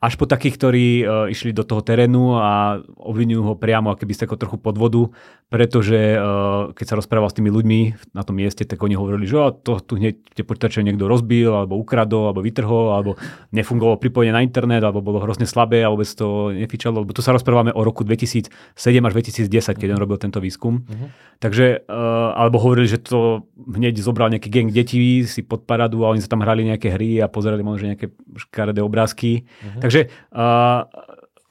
až po takých, ktorí uh, išli do toho terénu a obvinujú ho priamo akéby z takého trochu podvodu, pretože uh, keď sa rozprával s tými ľuďmi na tom mieste, tak oni hovorili, že to tu hneď tie počítače niekto rozbil, alebo ukradol, alebo vytrhol, alebo nefungovalo pripojenie na internet, alebo bolo hrozne slabé, alebo vôbec to nefičalo. Lebo tu sa rozprávame o roku 2007 až 2010, keď on robil tento výskum. Uh-huh. Takže, uh, alebo hovorili, že to hneď zobral nejaký gang detí si pod paradu a oni sa tam hrali nejaké hry a pozerali možno nejaké škaredé obrázky. Uh-huh. Takže Takže uh,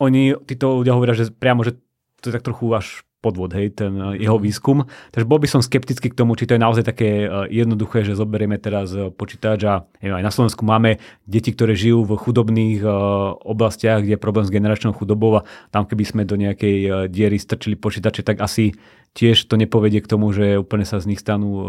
oni, títo ľudia hovoria, že priamo, že to je tak trochu až podvod, hej, ten uh, jeho mhm. výskum. Takže bol by som skeptický k tomu, či to je naozaj také uh, jednoduché, že zoberieme teraz uh, počítač a neviem, aj na Slovensku máme deti, ktoré žijú v chudobných oblastiach, kde je problém s generačnou chudobou a tam keby sme do nejakej diery strčili počítače, tak asi tiež to nepovedie k tomu, že úplne sa z nich stanú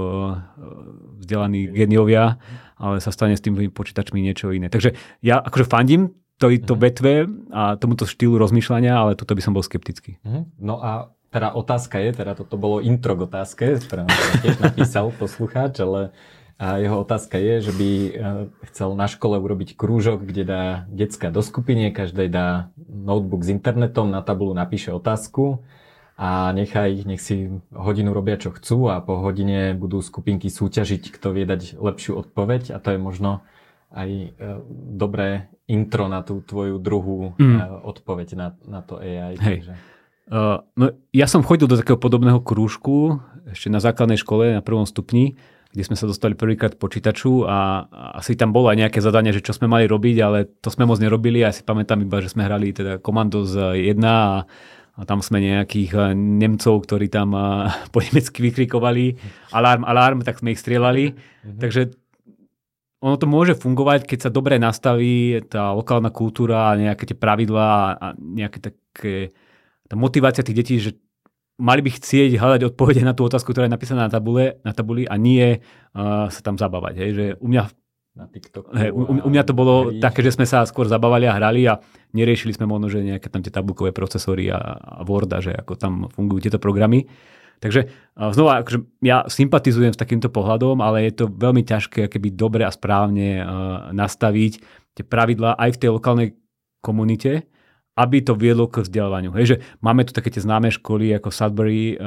vzdelaní geniovia, ale sa stane s tými počítačmi niečo iné. Takže ja akože fandím tejto vetve a tomuto štýlu rozmýšľania, ale tuto by som bol skeptický. Mhm. No a teda otázka je, teda toto bolo intro k otázke, ktorá tiež napísal poslucháč, ale a jeho otázka je, že by e, chcel na škole urobiť krúžok, kde dá detská do skupine, každej dá notebook s internetom, na tabulu napíše otázku a nechaj, nech si hodinu robia, čo chcú a po hodine budú skupinky súťažiť, kto vie dať lepšiu odpoveď a to je možno aj e, dobré intro na tú tvoju druhú mm. e, odpoveď na, na to AI. Hej. Takže... Uh, no, ja som chodil do takého podobného krúžku ešte na základnej škole na prvom stupni, kde sme sa dostali prvýkrát počítaču a, a asi tam bolo aj nejaké zadanie, že čo sme mali robiť, ale to sme moc nerobili a ja si pamätám iba, že sme hrali teda komando z 1 a a tam sme nejakých eh, Nemcov, ktorí tam eh, *laughs* po nemecky vykrikovali alarm, alarm, tak sme ich strieľali. Mm-hmm. Takže ono to môže fungovať, keď sa dobre nastaví tá lokálna kultúra a nejaké tie pravidlá a nejaké také, tá motivácia tých detí, že mali by chcieť hľadať odpovede na tú otázku, ktorá je napísaná na, tabule, na tabuli a nie uh, sa tam zabávať. Hej. Že u mňa na TikToku. Hey, u, u mňa to bolo hry. také, že sme sa skôr zabávali a hrali a neriešili sme možno, že nejaké tam tie tabulkové procesory a, a Worda, že ako tam fungujú tieto programy. Takže znova, akože ja sympatizujem s takýmto pohľadom, ale je to veľmi ťažké keby dobre a správne uh, nastaviť tie pravidlá aj v tej lokálnej komunite, aby to viedlo k vzdelávaniu. Hej, že máme tu také tie známe školy ako Sudbury uh,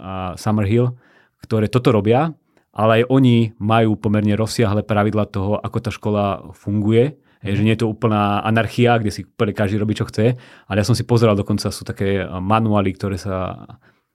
a Summerhill, ktoré toto robia, ale aj oni majú pomerne rozsiahle pravidla toho, ako tá škola funguje. Je, že nie je to úplná anarchia, kde si každý robí, čo chce, ale ja som si pozeral, dokonca sú také manuály, ktoré sa,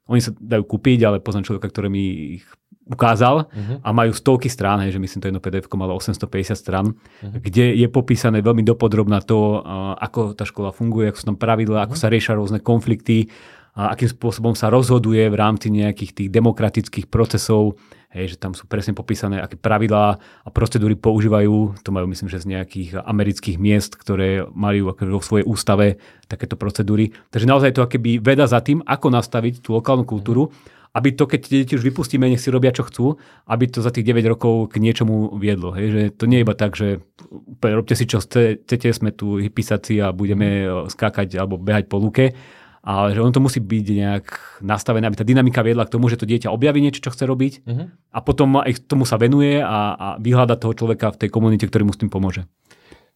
oni sa dajú kúpiť, ale poznám človeka, ktorý mi ich ukázal uh-huh. a majú stovky strán, hej, že myslím, to jedno PDF malo 850 strán, uh-huh. kde je popísané veľmi dopodrobná to, ako tá škola funguje, ako sú tam pravidlá, uh-huh. ako sa riešia rôzne konflikty, a akým spôsobom sa rozhoduje v rámci nejakých tých demokratických procesov, hej, že tam sú presne popísané, aké pravidlá a procedúry používajú. To majú, myslím, že z nejakých amerických miest, ktoré majú vo svojej ústave takéto procedúry. Takže naozaj to akéby veda za tým, ako nastaviť tú lokálnu kultúru, aby to, keď deti už vypustíme, nech si robia, čo chcú, aby to za tých 9 rokov k niečomu viedlo. Hej? Že to nie je iba tak, že robte si, čo chcete, sme tu hypisaci a budeme skákať alebo behať po luke, ale že ono to musí byť nejak nastavené, aby tá dynamika viedla k tomu, že to dieťa objaví niečo, čo chce robiť uh-huh. a potom aj tomu sa venuje a, a vyhľada toho človeka v tej komunite, ktorý mu s tým pomôže.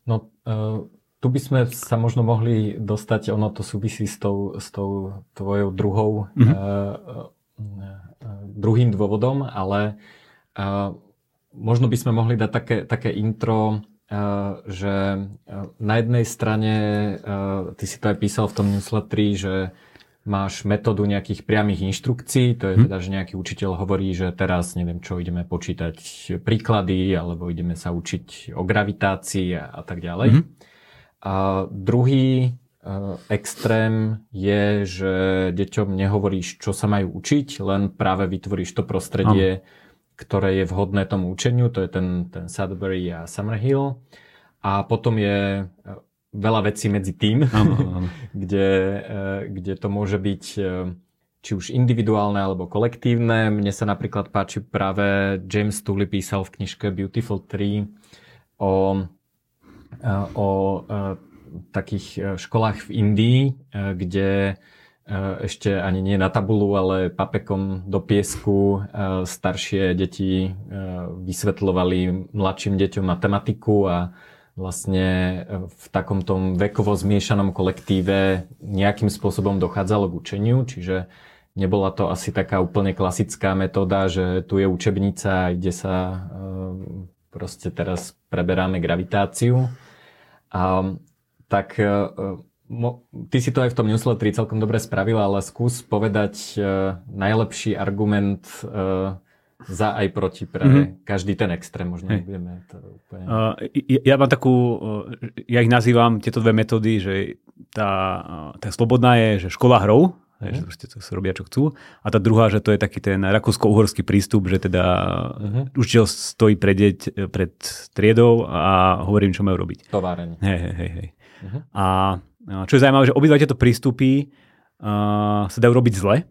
No, uh, tu by sme sa možno mohli dostať, ono to súvisí s tou, s tou tvojou druhou, uh-huh. uh, uh, druhým dôvodom, ale uh, možno by sme mohli dať také, také intro že na jednej strane, ty si to aj písal v tom newsletteri, že máš metódu nejakých priamých inštrukcií, to je mhm. teda, že nejaký učiteľ hovorí, že teraz neviem čo, ideme počítať príklady, alebo ideme sa učiť o gravitácii a, a tak ďalej. Mm-hmm. A druhý extrém je, že deťom nehovoríš, čo sa majú učiť, len práve vytvoríš to prostredie, Aha ktoré je vhodné tomu učeniu, to je ten, ten Sudbury a Summerhill. A potom je e, veľa vecí medzi tým, ano, ano. *laughs* kde, e, kde to môže byť e, či už individuálne alebo kolektívne. Mne sa napríklad páči práve James Tooley písal v knižke Beautiful Tree o, o takých školách v Indii, kde ešte ani nie na tabulu, ale papekom do piesku e, staršie deti e, vysvetľovali mladším deťom matematiku a vlastne v takom tom vekovo zmiešanom kolektíve nejakým spôsobom dochádzalo k učeniu, čiže nebola to asi taká úplne klasická metóda, že tu je učebnica, kde sa proste teraz preberáme gravitáciu. A, tak ty si to aj v tom newsletteri celkom dobre spravila, ale skús povedať uh, najlepší argument uh, za aj proti pre mm-hmm. každý ten extrém. Možno hey. nebudeme to úplne... Uh, ja, ja mám takú, uh, ja ich nazývam tieto dve metódy, že tá, uh, tá slobodná je, že škola hrou, mm-hmm. že proste to robia, čo chcú. A tá druhá, že to je taký ten rakúsko-uhorský prístup, že teda mm-hmm. učiteľ stojí pred, deť, pred triedou a hovorím, čo majú robiť. Továreň. Hej, hej, hej. hej. Mm-hmm. A čo je zaujímavé, že obidva tieto prístupy uh, sa dajú robiť zle.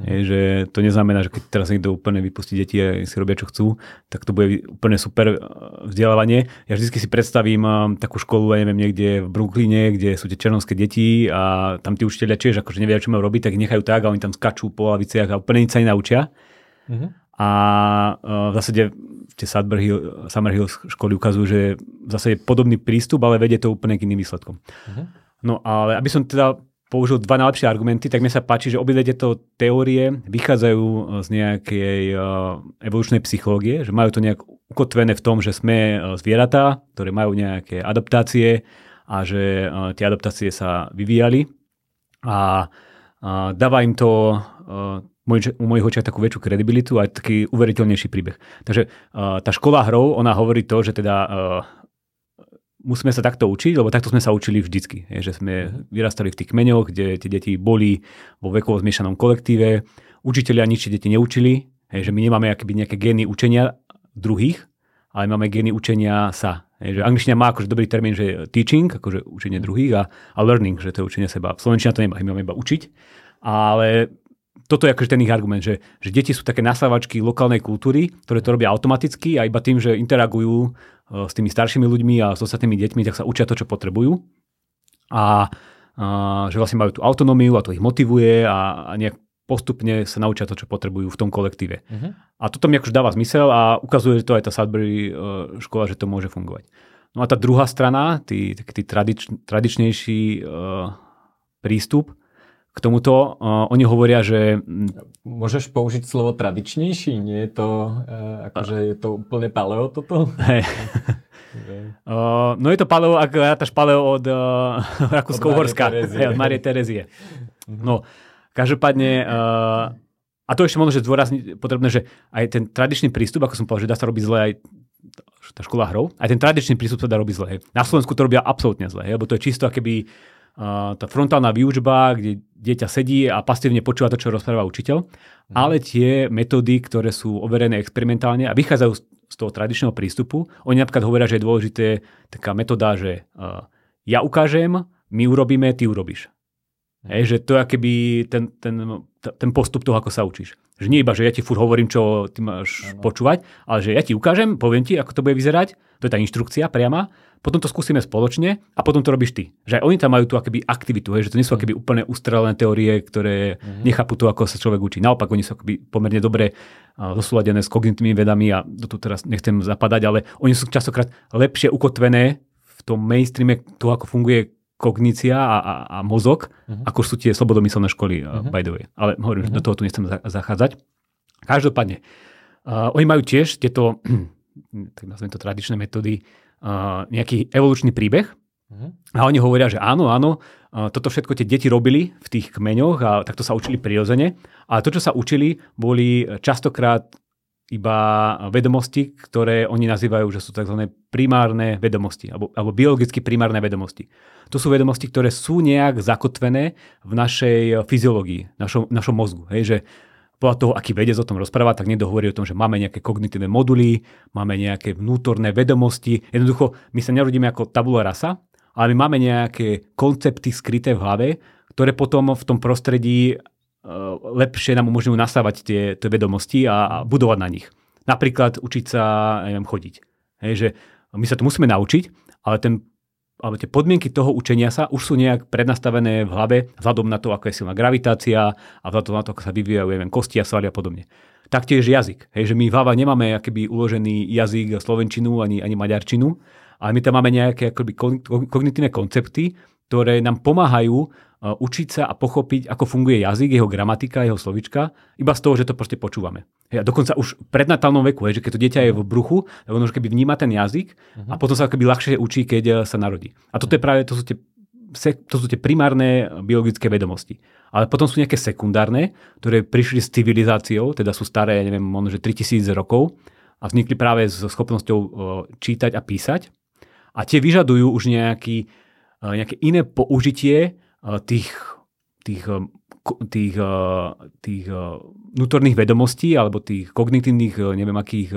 Je, že to neznamená, že keď teraz niekto úplne vypustí deti a si robia, čo chcú, tak to bude úplne super vzdelávanie. Ja vždy si predstavím takú školu, ja neviem, niekde v Brooklyne, kde sú tie černovské deti a tam tí učiteľia tiež akože nevedia, čo majú robiť, tak ich nechajú tak a oni tam skačú po laviciach a úplne nič sa nenaučia. Uh-huh. A v zásade tie Hill, Summer Hill školy ukazujú, že zase je podobný prístup, ale vedie to úplne k iným výsledkom. Uh-huh. No ale aby som teda použil dva najlepšie argumenty, tak mi sa páči, že obidve tieto teórie vychádzajú z nejakej uh, evolučnej psychológie, že majú to nejak ukotvené v tom, že sme zvieratá, ktoré majú nejaké adaptácie a že tie adaptácie sa vyvíjali a dáva im to u mojich očiach takú väčšiu kredibilitu a taký uveriteľnejší príbeh. Takže tá škola hrou, ona hovorí to, že teda musíme sa takto učiť, lebo takto sme sa učili vždycky. Je, že sme mhm. vyrastali v tých kmeňoch, kde tie deti boli vo vekovo zmiešanom kolektíve. Učiteľia nič deti neučili, je, že my nemáme nejaké gény učenia druhých, ale máme gény učenia sa. Je, že angličtina má akože dobrý termín, že teaching, akože učenie mhm. druhých a, a learning, že to je učenie seba. Slovenčina to nemá, my máme iba učiť. Ale toto je akože ten ich argument, že, že deti sú také nasávačky lokálnej kultúry, ktoré to robia automaticky a iba tým, že interagujú s tými staršími ľuďmi a s ostatnými deťmi, tak sa učia to, čo potrebujú. A uh, že vlastne majú tú autonómiu a to ich motivuje a, a nejak postupne sa naučia to, čo potrebujú v tom kolektíve. Uh-huh. A toto mi akože dáva zmysel a ukazuje to aj tá Sudbury uh, škola, že to môže fungovať. No a tá druhá strana, tí, tí tradič, tradičnejší uh, prístup, k tomuto. Uh, oni hovoria, že... Môžeš použiť slovo tradičnejší? Nie je to, uh, akože je to úplne paleo toto? Hey. uh, *laughs* no je to paleo, ak rátaš paleo od uh, *laughs* Rakúsko-Uhorska. Od Marie Terezie. Mhm. No, každopádne... Uh, a to ešte možno, že zdôrazniť potrebné, že aj ten tradičný prístup, ako som povedal, že dá sa robiť zle aj tá škola hrou, aj ten tradičný prístup sa dá robiť zle. Na Slovensku to robia absolútne zle, lebo to je čisto keby tá frontálna výučba, kde dieťa sedí a pasívne počúva to, čo rozpráva učiteľ, mm. ale tie metódy, ktoré sú overené experimentálne a vychádzajú z toho tradičného prístupu, oni napríklad hovoria, že je dôležité taká metóda, že uh, ja ukážem, my urobíme, ty urobíš. Mm. Hej, že to je keby ten, ten, ten postup toho, ako sa učíš. Že nie iba, že ja ti furt hovorím, čo ty máš ano. počúvať, ale že ja ti ukážem, poviem ti, ako to bude vyzerať, to je tá inštrukcia priama potom to skúsime spoločne a potom to robíš ty. Že aj oni tam majú tú akoby aktivitu, hej, že to nie sú akoby úplne ustrelené teórie, ktoré mm-hmm. nechápu to, ako sa človek učí. Naopak, oni sú akoby pomerne dobre zosúladené s kognitívnymi vedami a do tu teraz nechcem zapadať, ale oni sú častokrát lepšie ukotvené v tom mainstreame toho, ako funguje kognícia a, a, a mozog, uh-huh. ako sú tie slobodomyselné školy, uh-huh. by the way. Ale hovorím, uh-huh. do toho tu nechcem za, zachádzať. Každopádne, uh, oni majú tiež tieto, *clears throat* tak nazvem to tradičné metódy, uh, nejaký evolučný príbeh. Uh-huh. A oni hovoria, že áno, áno, uh, toto všetko tie deti robili v tých kmeňoch a takto sa učili prirodzene. Ale to, čo sa učili, boli častokrát iba vedomosti, ktoré oni nazývajú, že sú tzv. primárne vedomosti, alebo, alebo biologicky primárne vedomosti. To sú vedomosti, ktoré sú nejak zakotvené v našej fyziológii, našom, našom mozgu. Hej, že podľa toho, aký vedec o tom rozpráva, tak niekto hovorí o tom, že máme nejaké kognitívne moduly, máme nejaké vnútorné vedomosti. Jednoducho, my sa nerodíme ako tabula rasa, ale my máme nejaké koncepty skryté v hlave, ktoré potom v tom prostredí lepšie nám umožňujú nasávať tie, tie vedomosti a, a budovať na nich. Napríklad učiť sa, neviem, chodiť. Hej, že my sa to musíme naučiť, ale ten alebo tie podmienky toho učenia sa už sú nejak prednastavené v hlave vzhľadom na to, ako je silná gravitácia a vzhľadom na to, ako sa vyvíjajú neviem, kosti a svaly a podobne. Taktiež jazyk. Hej, že my v hlave nemáme akoby uložený jazyk slovenčinu ani, ani maďarčinu, ale my tam máme nejaké akoby kognitívne koncepty, ktoré nám pomáhajú učiť sa a pochopiť, ako funguje jazyk, jeho gramatika, jeho slovička, iba z toho, že to proste počúvame. Hej, a dokonca už v prednatálnom veku, hej, že keď to dieťa je v bruchu, tak ono už keby vníma ten jazyk uh-huh. a potom sa keby ľahšie učí, keď uh, sa narodí. A toto je práve, to sú tie to sú tie primárne biologické vedomosti. Ale potom sú nejaké sekundárne, ktoré prišli s civilizáciou, teda sú staré, ja neviem, možno, že 3000 rokov a vznikli práve so schopnosťou uh, čítať a písať. A tie vyžadujú už nejaký, nejaké iné použitie tých, tých, tých, tých vnútorných vedomostí alebo tých kognitívnych neviem akých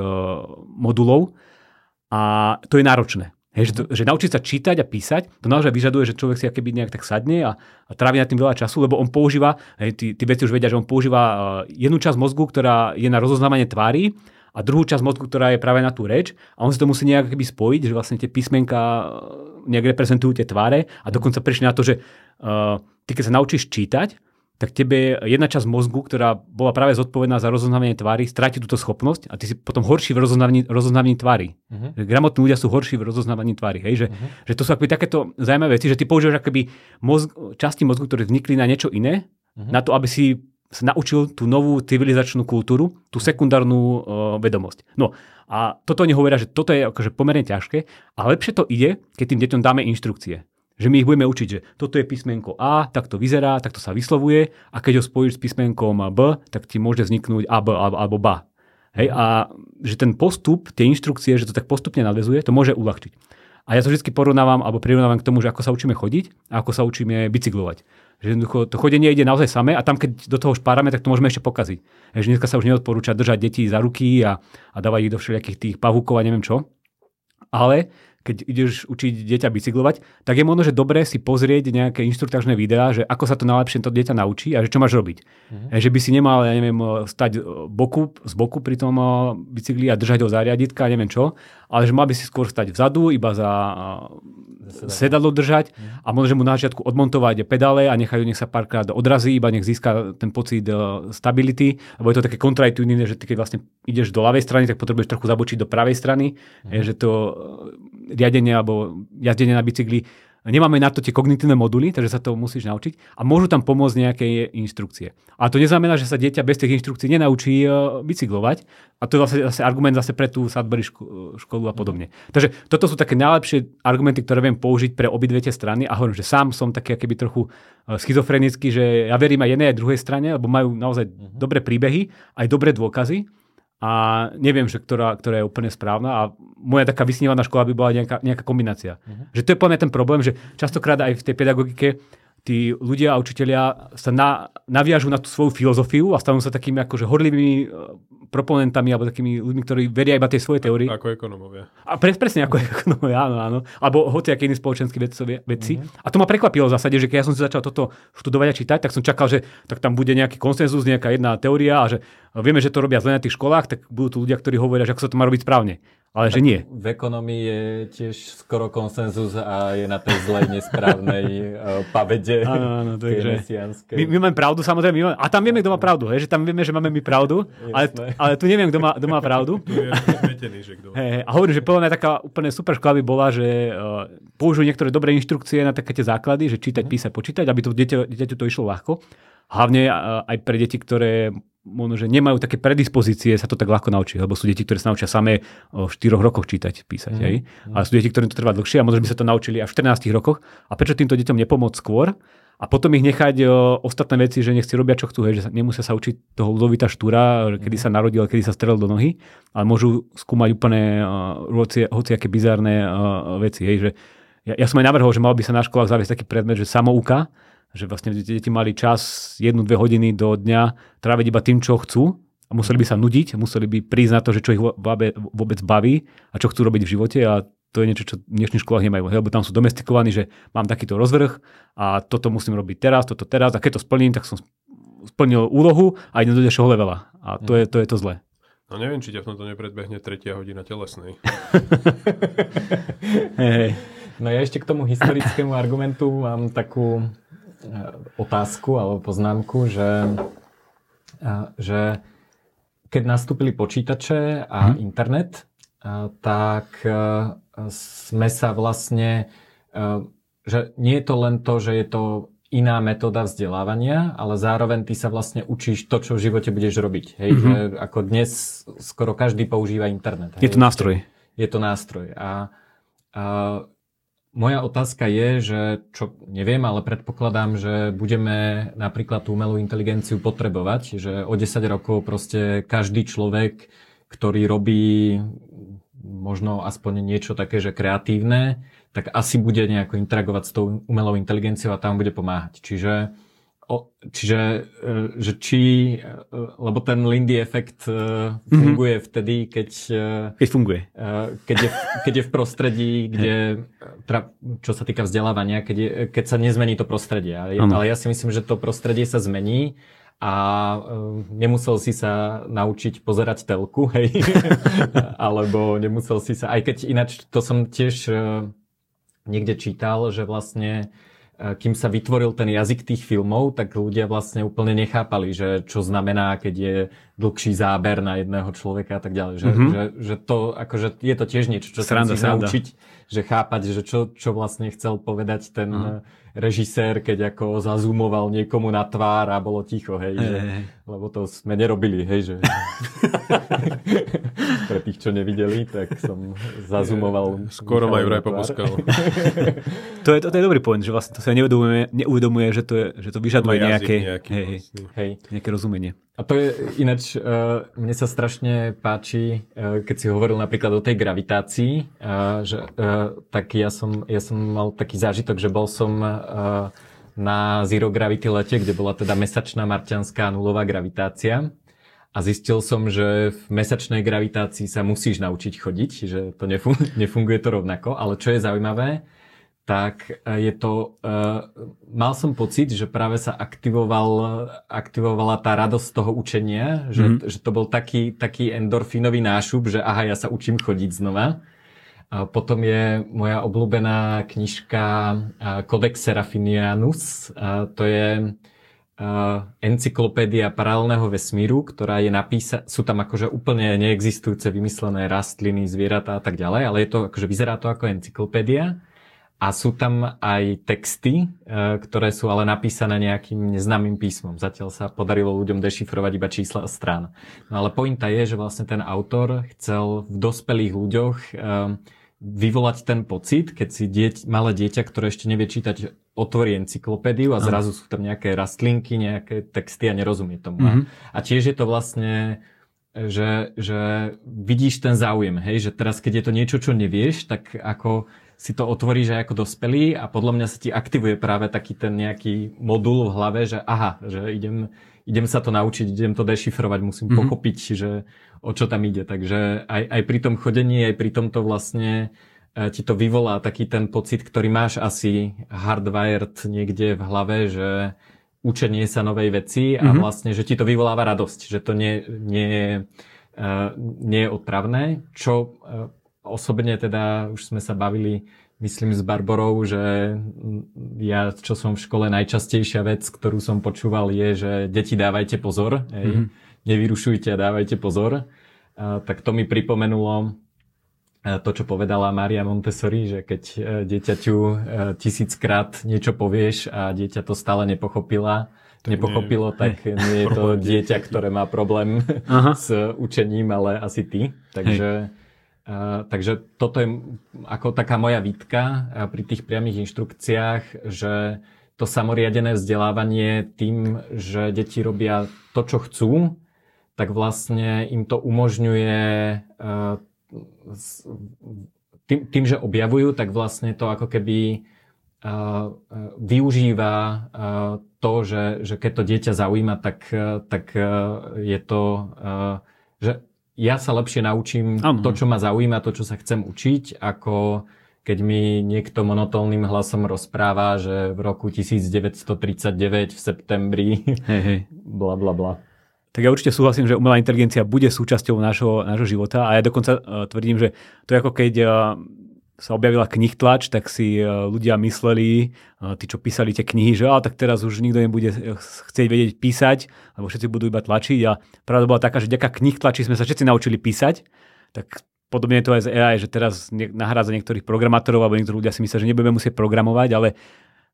modulov a to je náročné. Hej, že, to, že naučiť sa čítať a písať, to naozaj vyžaduje, že človek si akéby nejak tak sadne a, a trávi na tým veľa času, lebo on používa, hej, tí, tí veci už vedia, že on používa uh, jednu časť mozgu, ktorá je na rozoznávanie tvári a druhú časť mozgu, ktorá je práve na tú reč a on si to musí nejak akoby spojiť, že vlastne tie písmenka uh, nejak reprezentujú tie tváre a dokonca prišli na to, že uh, ty keď sa naučíš čítať, tak tebe jedna časť mozgu, ktorá bola práve zodpovedná za rozoznávanie tvári, stráti túto schopnosť a ty si potom horší v rozoznávaní, rozoznávaní tvári. Uh-huh. Gramotní ľudia sú horší v rozoznávaní tvári. Hej? Že, uh-huh. že to sú akoby takéto zaujímavé veci, že ty používaš akoby mozg, časti mozgu, ktoré vznikli na niečo iné, uh-huh. na to, aby si sa naučil tú novú civilizačnú kultúru, tú sekundárnu uh, vedomosť. No a toto oni hovoria, že toto je akože pomerne ťažké a lepšie to ide, keď tým deťom dáme inštrukcie. Že my ich budeme učiť, že toto je písmenko A, tak to vyzerá, tak to sa vyslovuje a keď ho spojíš s písmenkom B, tak ti môže vzniknúť AB alebo BA. Hej, a že ten postup, tie inštrukcie, že to tak postupne nadvezuje, to môže uľahčiť. A ja to vždy porovnávam alebo prirovnávam k tomu, že ako sa učíme chodiť a ako sa učíme bicyklovať. Že jednoducho to chodenie ide naozaj samé a tam, keď do toho špárame, tak to môžeme ešte pokaziť. Že dneska sa už neodporúča držať deti za ruky a, a dávať ich do všelijakých tých pavúkov a neviem čo. Ale keď ideš učiť dieťa bicyklovať, tak je možno, že dobre si pozrieť nejaké inštruktážne videá, že ako sa to najlepšie to dieťa naučí a že čo máš robiť. Uh-huh. Že by si nemal, ja neviem, stať boku, z boku pri tom bicykli a držať ho za riaditka, neviem čo, ale že mal by si skôr stať vzadu, iba za sedadlo držať uh-huh. a možno, že mu na začiatku odmontovať pedále a nechajú, nech sa párkrát odrazí, iba nech získa ten pocit stability, lebo je to také kontraintuitívne, že ty keď vlastne ideš do ľavej strany, tak potrebuješ trochu zabočiť do pravej strany, je, že to riadenie alebo jazdenie na bicykli, nemáme na to tie kognitívne moduly, takže sa to musíš naučiť a môžu tam pomôcť nejaké inštrukcie. A to neznamená, že sa dieťa bez tých inštrukcií nenaučí uh, bicyklovať a to je zase, zase argument zase pre tú Sudbury ško- školu a podobne. Takže toto sú také najlepšie argumenty, ktoré viem použiť pre obidve tie strany a hovorím, že sám som taký keby trochu uh, schizofrenický, že ja verím aj jednej aj druhej strane, lebo majú naozaj uh-huh. dobré príbehy, aj dobré dôkazy a neviem, že ktorá, ktorá je úplne správna a moja taká vysnívaná škola by bola nejaká, nejaká kombinácia. Uh-huh. Že to je plne ten problém, že častokrát aj v tej pedagogike tí ľudia a učitelia sa na, naviažú na tú svoju filozofiu a stanú sa takými akože horlivými e, proponentami alebo takými ľuďmi, ktorí veria iba tej svojej teórii. Ako ekonomovia. A pre, presne ako *laughs* ekonomovia, áno, áno. Alebo hoci aký iný spoločenský vedcovia, vedci. Mm-hmm. A to ma prekvapilo v zásade, že keď ja som si začal toto študovať a čítať, tak som čakal, že tak tam bude nejaký konsenzus, nejaká jedna teória a že vieme, že to robia zle na tých školách, tak budú tu ľudia, ktorí hovoria, že ako sa to má robiť správne. Ale že nie. V ekonomii je tiež skoro konsenzus a je na tej zlej, nesprávnej uh, *laughs* pavede áno, áno, takže my, my máme pravdu, samozrejme. My máme, a tam vieme, kto má pravdu. Hej, že tam vieme, že máme my pravdu, ale, ale tu neviem, kto má, kto má pravdu. Tu je že kto. Hey, a hovorím, že podľa mňa taká úplne super škola by bola, že uh, použijú niektoré dobré inštrukcie na také tie základy, že čítať, písať, počítať, aby to dieťa, dieťaťu to išlo ľahko. Hlavne uh, aj pre deti, ktoré možno, že nemajú také predispozície sa to tak ľahko naučiť, lebo sú deti, ktoré sa naučia samé v 4 rokoch čítať, písať. Mm. Hej? Ale sú deti, ktorým to trvá dlhšie a možno by sa to naučili až v 14 rokoch. A prečo týmto deťom nepomôcť skôr? A potom ich nechať o, ostatné veci, že nech si robia čo chcú, hej, že sa, nemusia sa učiť toho ľudovita štúra, kedy sa narodil, kedy sa strel do nohy, ale môžu skúmať úplne uh, hoci, aké bizárne uh, veci. Hej, že ja, ja som aj navrhol, že mal by sa na školách zaviesť taký predmet, že samouka, že vlastne deti mali čas jednu, dve hodiny do dňa tráviť iba tým, čo chcú a museli by sa nudiť, museli by prísť na to, že čo ich vôbec baví a čo chcú robiť v živote a to je niečo, čo v dnešných školách nemajú, lebo tam sú domestikovaní, že mám takýto rozvrh a toto musím robiť teraz, toto teraz a keď to splním, tak som splnil úlohu a idem do ďalšieho levela. A to, je, to je to zlé. No neviem, či ťa v tomto nepredbehne tretia hodina telesnej. *laughs* hey, hey. No ja ešte k tomu historickému argumentu mám takú otázku alebo poznámku, že, že keď nastúpili počítače a hmm. internet, tak sme sa vlastne, že nie je to len to, že je to iná metóda vzdelávania, ale zároveň ty sa vlastne učíš to, čo v živote budeš robiť. Hej? Mm-hmm. Že ako dnes skoro každý používa internet. Hej? Je to nástroj. Je to nástroj. A, a moja otázka je, že čo neviem, ale predpokladám, že budeme napríklad tú umelú inteligenciu potrebovať, že o 10 rokov proste každý človek, ktorý robí možno aspoň niečo také, že kreatívne, tak asi bude nejako interagovať s tou umelou inteligenciou a tam bude pomáhať. Čiže O, čiže, e, že či, e, lebo ten Lindy efekt e, funguje mm-hmm. vtedy, keď... Keď funguje. Keď je, keď je v prostredí, *laughs* kde, teda, čo sa týka vzdelávania, keď, je, keď sa nezmení to prostredie. Ale, ale ja si myslím, že to prostredie sa zmení a nemusel si sa naučiť pozerať telku, *laughs* hej, *laughs* alebo nemusel si sa, aj keď ináč to som tiež niekde čítal, že vlastne kým sa vytvoril ten jazyk tých filmov, tak ľudia vlastne úplne nechápali, že čo znamená, keď je dlhší záber na jedného človeka a tak ďalej. Že, mm-hmm. že, že to, akože je to tiež niečo, čo sa musí naučiť, že chápať, že čo, čo vlastne chcel povedať ten mm režisér, keď ako zazumoval niekomu na tvár a bolo ticho, hej, hey, že, hey. lebo to sme nerobili, hej, že *laughs* pre tých, čo nevideli, tak som zazumoval. Skoro majú vraj poboskal. *laughs* to, je, to, to je dobrý point, že vlastne to sa neuvedomuje, neuvedomuje že, to je, že to vyžaduje nejaké, nejaký, hej, vlastne. hej, nejaké rozumenie. A to je ináč, uh, mne sa strašne páči, uh, keď si hovoril napríklad o tej gravitácii, uh, že, uh, tak ja som, ja som mal taký zážitok, že bol som uh, na Zero Gravity lete, kde bola teda mesačná marťanská nulová gravitácia. A zistil som, že v mesačnej gravitácii sa musíš naučiť chodiť, že to nefunguje, nefunguje to rovnako. Ale čo je zaujímavé, tak e, je to, uh, mal som pocit, že práve sa aktivoval, aktivovala tá radosť toho učenia, že, mm-hmm. že to bol taký, taký endorfínový nášup, že aha, ja sa učím chodiť znova. A potom je moja obľúbená knižka Codex Serafinianus. A to je uh, encyklopédia paralelného vesmíru, ktorá je napísaná, sú tam akože úplne neexistujúce vymyslené rastliny, zvieratá a tak ďalej, ale je to, akože vyzerá to ako encyklopédia a sú tam aj texty, e, ktoré sú ale napísané nejakým neznámym písmom. Zatiaľ sa podarilo ľuďom dešifrovať iba čísla strán. No ale pointa je, že vlastne ten autor chcel v dospelých ľuďoch e, vyvolať ten pocit, keď si dieť, malé dieťa, ktoré ešte nevie čítať, otvorí encyklopédiu a zrazu sú tam nejaké rastlinky, nejaké texty a nerozumie tomu. Mm-hmm. A tiež je to vlastne že, že vidíš ten záujem, hej, že teraz keď je to niečo, čo nevieš, tak ako si to otvoríš aj ako dospelý a podľa mňa sa ti aktivuje práve taký ten nejaký modul v hlave, že aha, že idem, idem sa to naučiť, idem to dešifrovať, musím mm-hmm. pochopiť, že o čo tam ide. Takže aj, aj pri tom chodení, aj pri tomto vlastne e, ti to vyvolá taký ten pocit, ktorý máš asi hardwired niekde v hlave, že učenie sa novej veci a mm-hmm. vlastne, že ti to vyvoláva radosť, že to nie, nie, je, uh, nie je odpravné, čo uh, osobne teda už sme sa bavili, myslím s Barborou, že ja, čo som v škole najčastejšia vec, ktorú som počúval je, že deti dávajte pozor, hej, mm-hmm. nevyrušujte a dávajte pozor. A, tak to mi pripomenulo to, čo povedala Maria Montessori, že keď e, dieťaťu e, tisíckrát niečo povieš a dieťa to stále nepochopila, nepochopilo, nie. tak nie je *laughs* to dieťa, ktoré má problém Aha. s učením, ale asi ty. Takže Hej takže toto je ako taká moja výtka pri tých priamých inštrukciách, že to samoriadené vzdelávanie tým, že deti robia to, čo chcú, tak vlastne im to umožňuje tým, tým že objavujú, tak vlastne to ako keby využíva to, že, že keď to dieťa zaujíma, tak, tak je to, že ja sa lepšie naučím ano. to, čo ma zaujíma, to, čo sa chcem učiť, ako keď mi niekto monotónnym hlasom rozpráva, že v roku 1939 v septembri hej, hej. *laughs* bla bla bla. Tak ja určite súhlasím, že umelá inteligencia bude súčasťou nášho, nášho života a ja dokonca uh, tvrdím, že to je ako keď uh, sa objavila knih tlač, tak si e, ľudia mysleli, e, tí, čo písali tie knihy, že a tak teraz už nikto nebude chcieť vedieť písať, alebo všetci budú iba tlačiť. A pravda bola taká, že knih tlačí sme sa všetci naučili písať, tak podobne je to aj z AI, že teraz nahrádza niektorých programátorov, alebo niektorí ľudia si myslia, že nebudeme musieť programovať, ale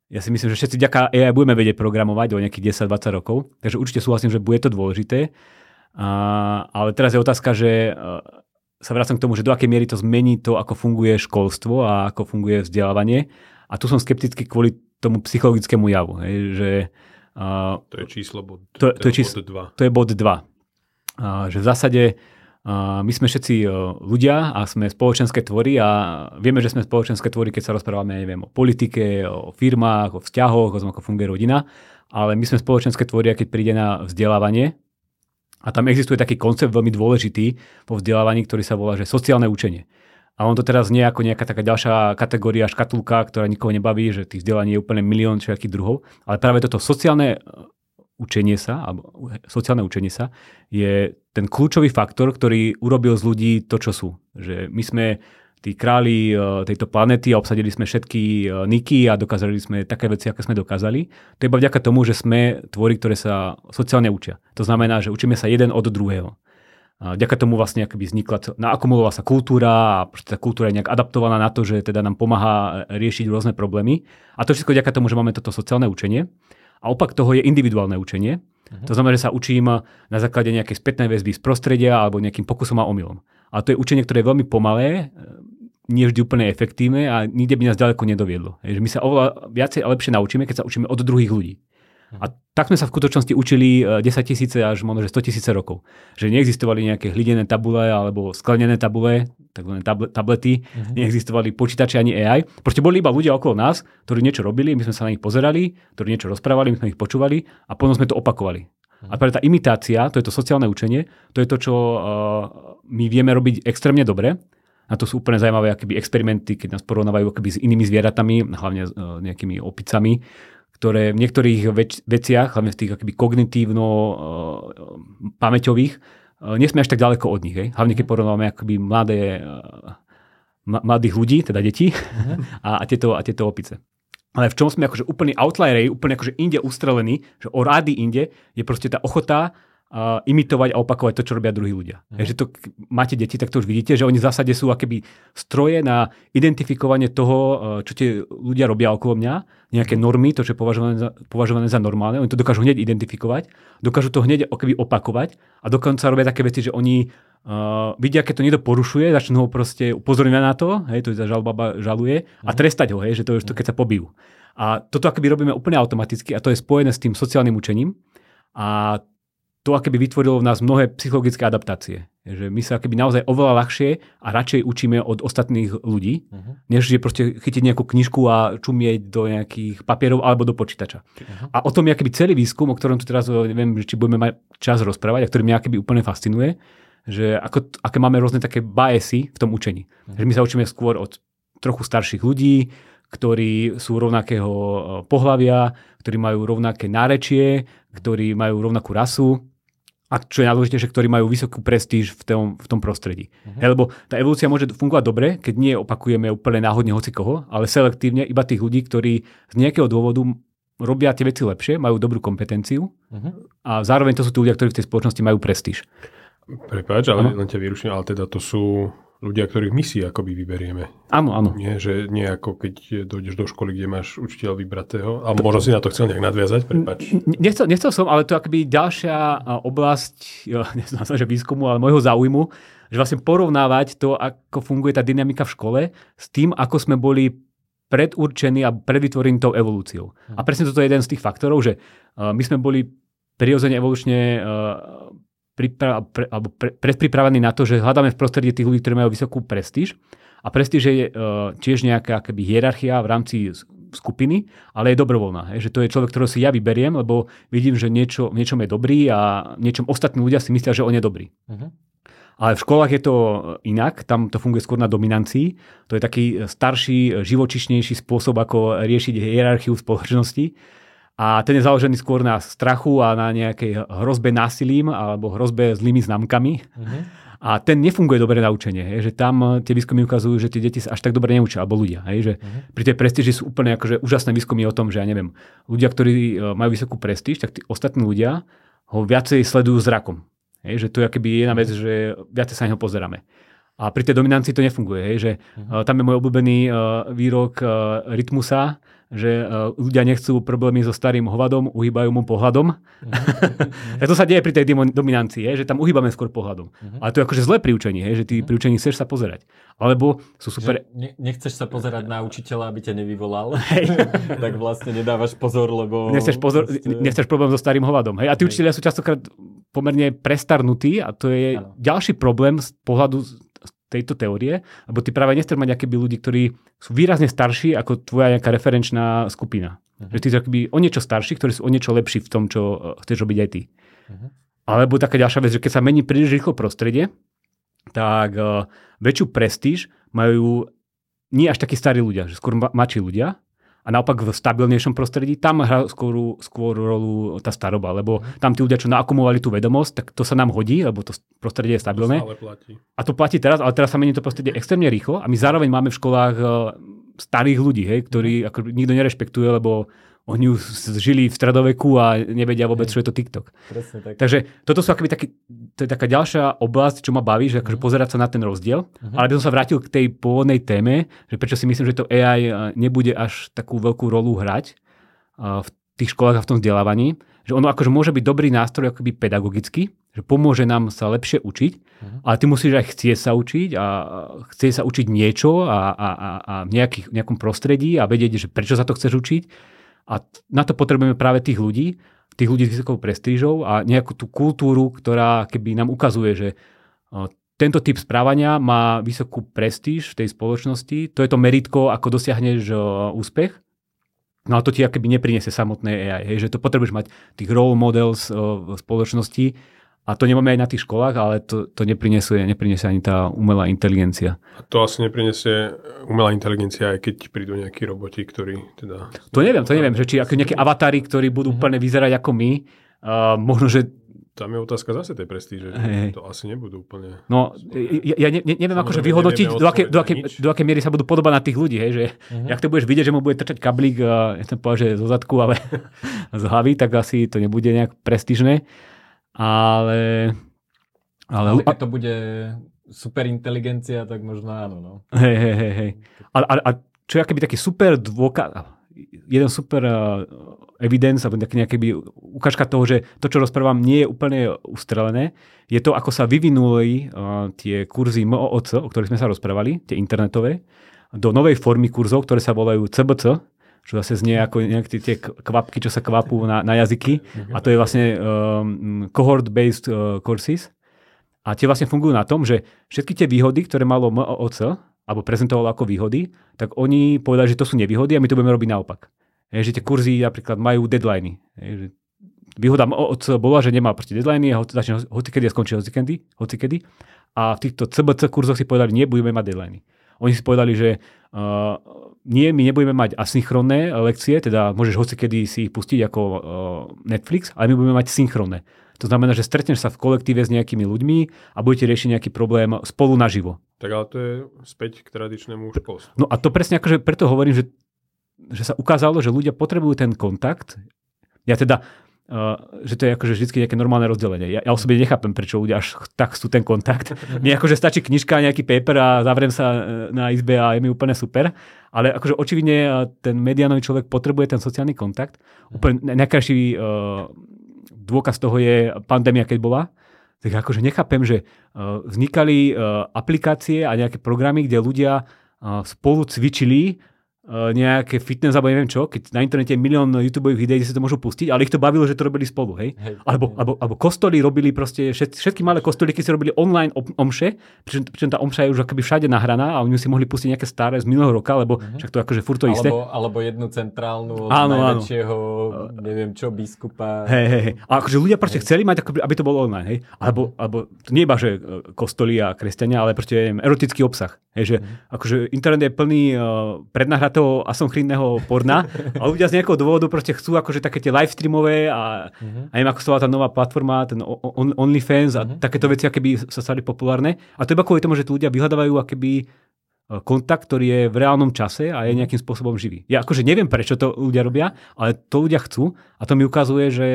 ja si myslím, že všetci ďaká AI budeme vedieť programovať o nejakých 10-20 rokov, takže určite súhlasím, že bude to dôležité. A, ale teraz je otázka, že e, sa vracam k tomu, že do akej miery to zmení to, ako funguje školstvo a ako funguje vzdelávanie. A tu som skeptický kvôli tomu psychologickému javu. Hej, že, uh, to je číslo bod, to, to, je číslo, bod 2. To je bod 2. Uh, že v zásade my sme všetci ľudia a sme spoločenské tvory a vieme, že sme spoločenské tvory, keď sa rozprávame neviem, o politike, o firmách, o vzťahoch, o tom, ako funguje rodina, ale my sme spoločenské tvory, keď príde na vzdelávanie. A tam existuje taký koncept veľmi dôležitý po vzdelávaní, ktorý sa volá, že sociálne učenie. A on to teraz nie ako nejaká taká ďalšia kategória, škatulka, ktorá nikoho nebaví, že tých vzdelaní je úplne milión všetkých druhov, ale práve toto sociálne učenie sa, alebo sociálne učenie sa, je ten kľúčový faktor, ktorý urobil z ľudí to, čo sú. Že my sme tí králi e, tejto planety a obsadili sme všetky e, niky a dokázali sme také veci, aké sme dokázali. To je iba vďaka tomu, že sme tvory, ktoré sa sociálne učia. To znamená, že učíme sa jeden od druhého. A vďaka tomu vlastne akoby vznikla, naakumulovala sa kultúra a tá kultúra je nejak adaptovaná na to, že teda nám pomáha riešiť rôzne problémy. A to všetko vďaka tomu, že máme toto sociálne učenie. A opak toho je individuálne učenie. Uh-huh. To znamená, že sa učím na základe nejakej spätnej väzby z prostredia alebo nejakým pokusom a omylom. A to je učenie, ktoré je veľmi pomalé, nie vždy úplne efektívne a nikde by nás ďaleko nedoviedlo. Je, že my sa oveľa viacej a lepšie naučíme, keď sa učíme od druhých ľudí. A tak sme sa v skutočnosti učili 10 e, tisíce až možno 100 tisíce rokov. Že neexistovali nejaké hlinené tabule alebo sklenené tabule, takzvané tablety, uh-huh. neexistovali počítače ani AI. Proste boli iba ľudia okolo nás, ktorí niečo robili, my sme sa na nich pozerali, ktorí niečo rozprávali, my sme ich počúvali a potom sme to opakovali. Uh-huh. A práve tá imitácia, to je to sociálne učenie, to je to, čo uh, my vieme robiť extrémne dobre. Na to sú úplne zaujímavé akoby experimenty, keď nás porovnávajú akoby s inými zvieratami, hlavne uh, nejakými opicami, ktoré v niektorých več- veciach, hlavne v tých akoby kognitívno-pamäťových, uh, uh, nie sme až tak ďaleko od nich. Hej? Hlavne keď porovnávame akoby mladé, uh, mladých ľudí, teda detí uh-huh. *laughs* a, a, tieto, a tieto opice. Ale v čom sme akože úplne outliery, úplne akože inde ustrelení, že o rády inde je proste tá ochota uh, imitovať a opakovať to, čo robia druhí ľudia. Mm. Takže to, máte deti, tak to už vidíte, že oni v zásade sú akéby stroje na identifikovanie toho, uh, čo tie ľudia robia okolo mňa, nejaké mhm. normy, to, čo je považované za, považované za normálne. Oni to dokážu hneď identifikovať, dokážu to hneď akoby opakovať a dokonca robia také veci, že oni uh, vidia, keď to niekto porušuje, začnú ho proste upozorňovať na to, hej, to je za žalba žaluje, a mhm. trestať ho, hej, že to je to, keď sa pobijú. A toto akoby robíme úplne automaticky a to je spojené s tým sociálnym učením. A to akoby vytvorilo v nás mnohé psychologické adaptácie. Že my sa akoby naozaj oveľa ľahšie a radšej učíme od ostatných ľudí, uh-huh. než že proste chytiť nejakú knižku a čumieť do nejakých papierov alebo do počítača. Uh-huh. A o tom je akoby celý výskum, o ktorom tu teraz neviem, či budeme mať čas rozprávať a ktorý mňa akoby úplne fascinuje, že ako, aké máme rôzne také biasy v tom učení. Uh-huh. Že my sa učíme skôr od trochu starších ľudí, ktorí sú rovnakého e, pohľavia, ktorí majú rovnaké nárečie, ktorí majú rovnakú rasu a čo je najdôležitejšie, ktorí majú vysokú prestíž v tom, v tom prostredí. Uh-huh. Lebo tá evolúcia môže fungovať dobre, keď nie opakujeme úplne náhodne hoci koho, ale selektívne iba tých ľudí, ktorí z nejakého dôvodu robia tie veci lepšie, majú dobrú kompetenciu uh-huh. a zároveň to sú tí ľudia, ktorí v tej spoločnosti majú prestíž. Prepáč, ale len ťa vyruším, ale teda to sú ľudia, ktorých my si akoby vyberieme. Áno, áno. Nie, že nie ako keď dojdeš do školy, kde máš učiteľ vybratého. A to... možno si na to chcel nejak nadviazať, prepač. Nechcel, nechcel som, ale to je akoby ďalšia oblasť, *laughs* neznám sa, že výskumu, ale môjho záujmu, že vlastne porovnávať to, ako funguje tá dynamika v škole s tým, ako sme boli predurčení a predvytvorení tou evolúciou. A presne toto je jeden z tých faktorov, že my sme boli prirodzene evolučne pripra- pre, alebo pre, predpripravení na to, že hľadáme v prostredí tých ľudí, ktorí majú vysokú prestíž. A prestíž je uh, tiež nejaká akoby, hierarchia v rámci skupiny, ale je dobrovoľná. Hej, že to je človek, ktorého si ja vyberiem, lebo vidím, že niečo, v niečom je dobrý a v niečom ostatní ľudia si myslia, že on je dobrý. Uh-huh. Ale v školách je to inak, tam to funguje skôr na dominancii. To je taký starší, živočišnejší spôsob, ako riešiť hierarchiu v spoločnosti a ten je založený skôr na strachu a na nejakej hrozbe násilím alebo hrozbe zlými známkami. Uh-huh. A ten nefunguje dobre na učenie. Hej, že tam tie výskumy ukazujú, že tie deti sa až tak dobre neučia, alebo ľudia. Hej, že uh-huh. Pri tej prestíži sú úplne akože úžasné výskumy o tom, že ja neviem, ľudia, ktorí eh, majú vysokú prestíž, tak tí ostatní ľudia ho viacej sledujú zrakom. Hej, že to je akoby jedna vec, že viacej sa na neho pozeráme. A pri tej dominancii to nefunguje. Hej, že uh-huh. tam je môj obľúbený uh, výrok uh, Rytmusa, že uh, ľudia nechcú problémy so starým hovadom, uhýbajú mu pohľadom. Uh-huh. *laughs* to sa deje pri tej dominancii, je, že tam uhýbame skôr pohľadom. Uh-huh. Ale to je akože zlé priučenie, je, že ty uh-huh. pri učení chceš sa pozerať. Alebo sú super... ne, nechceš sa pozerať na učiteľa, aby ťa nevyvolal. *laughs* tak vlastne nedávaš pozor, lebo... Nechceš, pozor, nechceš problém so starým hovadom. Hej? A tí učiteľia sú častokrát pomerne prestarnutý a to je Áno. ďalší problém z pohľadu tejto teórie, lebo ty práve nechceš mať akéby ľudí, ktorí sú výrazne starší ako tvoja nejaká referenčná skupina. Mhm. Že ty sú akoby o niečo starší, ktorí sú o niečo lepší v tom, čo eh, chceš robiť aj ty. Mhm. Alebo taká ďalšia vec, že keď sa mení príliš rýchlo prostredie, tak uh, väčšiu prestíž majú nie až takí starí ľudia, že skôr ma- mladší ľudia. A naopak v stabilnejšom prostredí tam hrá skôr, skôr rolu tá staroba, lebo tam tí ľudia, čo naakumulovali tú vedomosť, tak to sa nám hodí, lebo to prostredie je stabilné. Stále platí. A to platí teraz, ale teraz sa mení to prostredie extrémne rýchlo a my zároveň máme v školách eh, starých ľudí, hej, ktorí ako nikto nerešpektuje, lebo oni už žili v stredoveku a nevedia vôbec, čo je to TikTok. Presne tak. Takže toto sú akoby taký, to je taká ďalšia oblasť, čo ma baví, že akože pozerať sa na ten rozdiel. Mhm. Ale by som sa vrátil k tej pôvodnej téme, že prečo si myslím, že to AI eh, nebude až takú veľkú rolu hrať eh, v tých školách a v tom vzdelávaní. Že ono akože môže byť dobrý nástroj akoby pedagogicky, že pomôže nám sa lepšie učiť, Mhm. ale ty musíš aj chcieť sa učiť a chcieť sa učiť niečo a, a, a, a v nejakých, nejakom prostredí a vedieť, že prečo sa to chceš učiť. A na to potrebujeme práve tých ľudí, tých ľudí s vysokou prestížou a nejakú tú kultúru, ktorá keby nám ukazuje, že o, tento typ správania má vysokú prestíž v tej spoločnosti. To je to meritko, ako dosiahneš o, úspech. No a to ti akoby nepriniesie samotné AI. Hej, že to potrebuješ mať tých role models o, v spoločnosti a to nemáme aj na tých školách, ale to, to nepriniesie, nepriniesie ani tá umelá inteligencia. A to asi neprinesie umelá inteligencia, aj keď prídu nejakí roboti, ktorí teda... To neviem, to neviem, že či ako nejaké avatári, ktorí budú úplne vyzerať ako my, uh, možno, že Tam je otázka zase tej prestíže. Že To asi nebudú úplne... No, ja, ja ne, ne- neviem akože vyhodnotiť, do akej, do, nič. do akej miery sa budú podobať na tých ľudí, hej, že Mhm. jak to budeš vidieť, že mu bude trčať kablík, uh, ja chcem povedať, že zo zadku, ale *laughs* z hlavy, tak asi to nebude nejak prestížne. Ale... Ale, Ale keď to bude super inteligencia, tak možno áno. No. hej, hej, hej, hej. A, a, a čo je akoby taký super dôkaz, jeden super uh, evidence, alebo nejaký, nejaký ukážka toho, že to, čo rozprávam, nie je úplne ustrelené, je to, ako sa vyvinuli uh, tie kurzy MOOC, o ktorých sme sa rozprávali, tie internetové, do novej formy kurzov, ktoré sa volajú CBC, čo zase znie ako nejaké tie kvapky, čo sa kvapú na, na jazyky. A to je vlastne um, cohort-based uh, courses. A tie vlastne fungujú na tom, že všetky tie výhody, ktoré malo MOOC, alebo prezentovalo ako výhody, tak oni povedali, že to sú nevýhody a my to budeme robiť naopak. Je, že tie kurzy napríklad majú deadliny. Je, že výhoda MOOC bola, že nemá proste deadliny a ho- začne hocikedy a skončí hocikedy, hocikedy. A v týchto CBC kurzoch si povedali, nie, budeme mať deadliny. Oni si povedali, že uh, nie, my nebudeme mať asynchronné lekcie, teda môžeš hocikedy si ich pustiť ako uh, Netflix, ale my budeme mať synchronné. To znamená, že stretneš sa v kolektíve s nejakými ľuďmi a budete riešiť nejaký problém spolu naživo. Tak ale to je späť k tradičnému školstvu. No a to presne akože preto hovorím, že, že sa ukázalo, že ľudia potrebujú ten kontakt. Ja teda, uh, že to je akože vždy nejaké normálne rozdelenie. Ja, ja osobne nechápem, prečo ľudia až tak chcú ten kontakt. *laughs* Mne akože stačí knižka, nejaký paper a zavriem sa uh, na izbe a je mi úplne super. Ale akože očividne uh, ten medianový človek potrebuje ten sociálny kontakt. Úplne na- najkrajší uh, dôkaz toho je pandémia, keď bola. Tak akože nechápem, že uh, vznikali uh, aplikácie a nejaké programy, kde ľudia uh, spolu cvičili nejaké fitness alebo neviem čo, keď na internete je milión YouTube videí, si to môžu pustiť, ale ich to bavilo, že to robili spolu, hej? Hej, Alebo, hej. alebo, alebo kostoly robili proste, všet, všetky malé kostolíky si robili online om- omše, pričom, pričom tá omša je už akoby všade nahraná a oni si mohli pustiť nejaké staré z minulého roka, lebo Mhm. však to akože furt to isté. Alebo, alebo jednu centrálnu od Áno, áno. najväčšieho, neviem čo, biskupa. Hej, hej, hej. A akože ľudia proste chceli mať, aby to bolo online, hej? Alebo, alebo to nie iba, že e, kostoly a kresťania, ale proste neviem, erotický obsah. Hej, že akože internet je plný uh, prednahratého asynchronného porna a ľudia z nejakého dôvodu proste chcú akože také tie live streamové a, a neviem, ako sa tá nová platforma, ten o- o- OnlyFans a takéto veci, akéby sa stali populárne. A to iba kvôli tomu, že tí ľudia vyhľadávajú akéby e, kontakt, ktorý je v reálnom čase a je nejakým spôsobom živý. Ja akože neviem, prečo to ľudia robia, ale to ľudia chcú a to mi ukazuje, že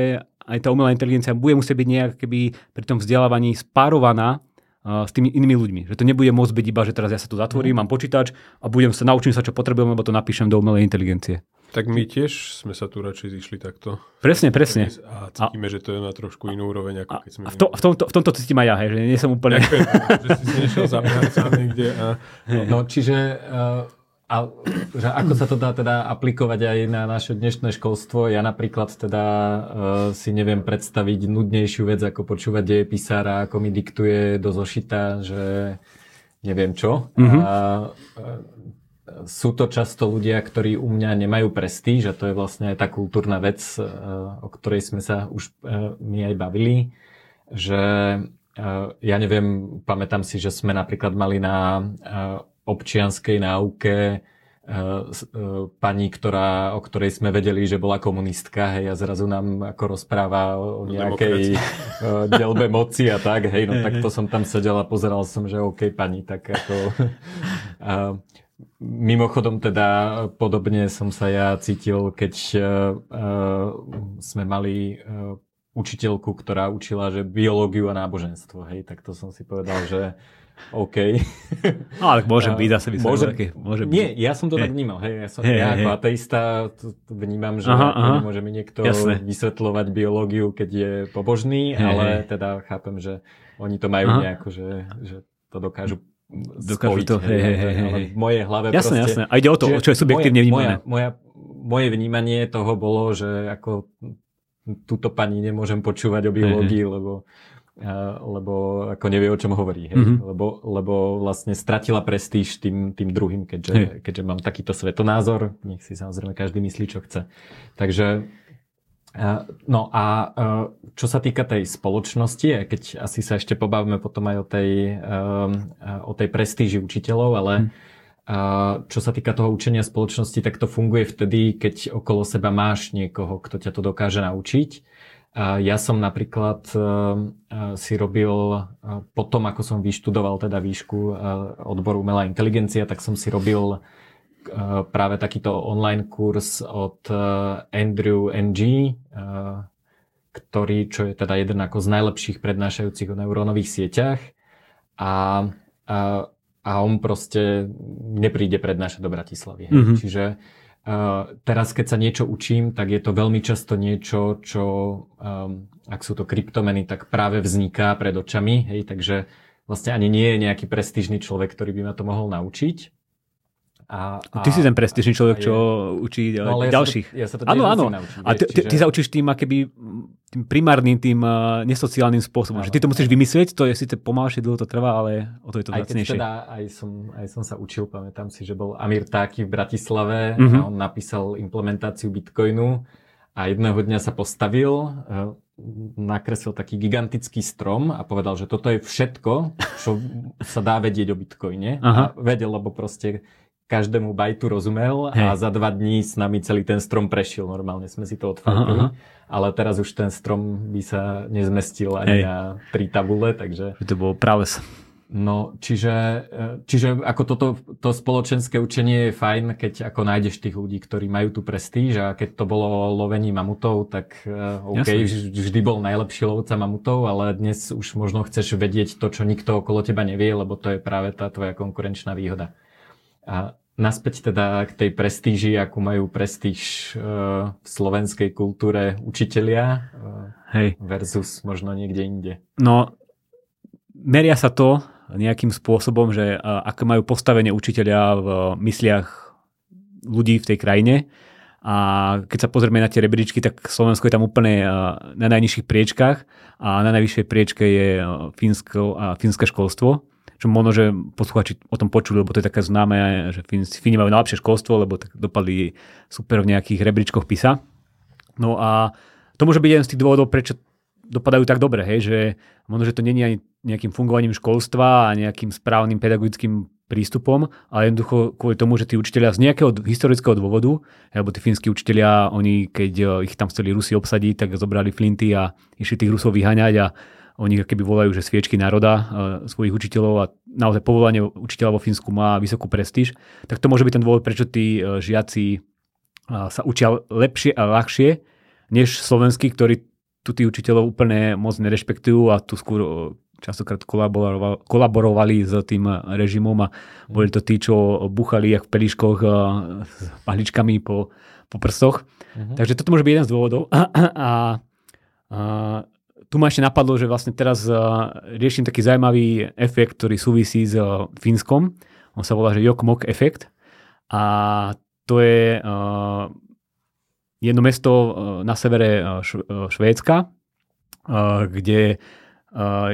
aj tá umelá inteligencia bude musieť byť nejak keby pri tom vzdelávaní spárovaná s tými inými ľuďmi. Že to nebude môcť byť iba, že teraz ja sa tu zatvorím, mám počítač a budem sa naučím sa, čo potrebujem, lebo to napíšem do umelej inteligencie. Tak my tiež sme sa tu radšej zišli takto. Presne, presne. A cítime, že to je na trošku inú úroveň, ako A, keď sme... a v, to, v, tomto, v tomto to cítim aj ja, hej, že nie som úplne... *laughs* že si si nešiel niekde a... No, čiže uh, a že ako sa to dá teda aplikovať aj na naše dnešné školstvo? Ja napríklad teda uh, si neviem predstaviť nudnejšiu vec, ako počúvať deje písara, ako mi diktuje do zošita, že neviem čo. Mm-hmm. A, uh, sú to často ľudia, ktorí u mňa nemajú prestíž a to je vlastne aj tá kultúrna vec, o ktorej sme sa už my aj bavili, že ja neviem, pamätám si, že sme napríklad mali na občianskej náuke pani, ktorá, o ktorej sme vedeli, že bola komunistka, hej, a zrazu nám ako rozpráva o nejakej delbe moci a tak, hej, no tak to som tam sedel a pozeral som, že OK, pani, tak ako... Mimochodom teda podobne som sa ja cítil, keď uh, sme mali uh, učiteľku, ktorá učila, že biológiu a náboženstvo, hej, tak to som si povedal, že OK. *laughs* No, ale môže byť zase môže, také, môže byť. Nie, ja som to hey. tak vnímal. Hej, ja, som, hey, ja ako hey. ateista to, to vnímam, že aha, aha. môže mi niekto Jasne. vysvetľovať biológiu, keď je pobožný, hey, ale hey. teda chápem, že oni to majú aha. nejako, že, že to dokážu Dokážu spojiť. to, hej, hej, hej, hej. V mojej hlave jasne, proste... Jasné, A ide o to, čo je subjektívne moje, vnímané. Moja, moja, moje vnímanie toho bolo, že ako túto pani nemôžem počúvať o biológii, lebo lebo ako nevie, o čom hovorí. Hej? Mm-hmm. Lebo, lebo vlastne stratila prestíž tým, tým druhým, keďže, keďže mám takýto svetonázor. Nech si samozrejme každý myslí, čo chce. Takže No a čo sa týka tej spoločnosti, keď asi sa ešte pobavíme potom aj o tej, o tej prestíži učiteľov, ale mhm. čo sa týka toho učenia spoločnosti, tak to funguje vtedy, keď okolo seba máš niekoho, kto ťa to dokáže naučiť. Ja som napríklad si robil, potom ako som vyštudoval teda výšku odboru umelá inteligencia, tak som si robil práve takýto online kurz od Andrew NG, ktorý, čo je teda jeden ako z najlepších prednášajúcich o neurónových sieťach. A, a, a on proste nepríde prednášať do Bratislavy. Mm-hmm. Čiže uh, teraz, keď sa niečo učím, tak je to veľmi často niečo, čo, um, ak sú to kryptomeny, tak práve vzniká pred očami. Hej, takže vlastne ani nie je nejaký prestížny človek, ktorý by ma to mohol naučiť. A, a, ty si ten prestížny človek, čo učí no, ale ďalších. Ja sa to, ja sa to áno, áno. A ty, čiže... ty sa učíš tým akéby tým primárnym, tým uh, nesociálnym spôsobom. Áno. Že ty to musíš vymyslieť, to je síce pomalšie, dlho to trvá, ale o to je to aj zacnejšie. Teda, aj, som, aj som sa učil, pamätám si, že bol Amir Táky v Bratislave uh-huh. a on napísal implementáciu Bitcoinu a jedného dňa sa postavil, uh, nakreslil taký gigantický strom a povedal, že toto je všetko, čo sa dá vedieť o Bitcoine. Aha. A vedel, lebo proste každému bajtu rozumel Hej. a za dva dní s nami celý ten strom prešiel. Normálne sme si to odfajili. Ale teraz už ten strom by sa nezmestil ani Hej. na tri tabule, takže... To bolo práve No, čiže, e, čiže ako toto to spoločenské učenie je fajn, keď ako nájdeš tých ľudí, ktorí majú tú prestíž a keď to bolo lovení mamutov, tak uh, OK, Jasne. vždy bol najlepší lovca mamutov, ale dnes už možno chceš vedieť to, čo nikto okolo teba nevie, lebo to je práve tá tvoja konkurenčná výhoda. A naspäť teda k tej prestíži, akú majú prestíž uh, v slovenskej kultúre učitelia uh, Hej. versus možno niekde inde. No, meria sa to nejakým spôsobom, že uh, aké majú postavenie učiteľia v mysliach ľudí v tej krajine. A keď sa pozrieme na tie rebríčky, tak Slovensko je tam úplne na najnižších priečkách a na najvyššej priečke je Fínsko a fínske školstvo čo možno, že posluchači o tom počuli, lebo to je také známe, že Fíni majú najlepšie školstvo, lebo tak dopadli super v nejakých rebríčkoch PISA. No a to môže byť jeden z tých dôvodov, prečo dopadajú tak dobre, hej, že možno, že to není ani nejakým fungovaním školstva a nejakým správnym pedagogickým prístupom, ale jednoducho kvôli tomu, že tí učiteľia z nejakého historického dôvodu, lebo tí fínsky učiteľia, oni keď eh, ich tam chceli Rusi obsadiť, tak zobrali flinty a išli tých Rusov vyháňať a oni keby volajú, že sviečky národa e, svojich učiteľov a naozaj povolanie učiteľa vo Fínsku má vysokú prestíž, tak to môže byť ten dôvod, prečo tí e, žiaci e, sa učia lepšie a ľahšie, než slovenskí, ktorí tu tí učiteľov úplne moc nerešpektujú a tu skôr častokrát kolaborovali, kolaborovali s tým režimom a boli to tí, čo buchali jak v peliškoch s pahličkami po, po prstoch. Uh-huh. Takže toto môže byť jeden z dôvodov. *clears throat* A, a, a tu ma ešte napadlo, že vlastne teraz uh, riešim taký zaujímavý efekt, ktorý súvisí s uh, Fínskom. On sa volá, že Jokmok efekt. A to je jedno mesto na severe Švédska, kde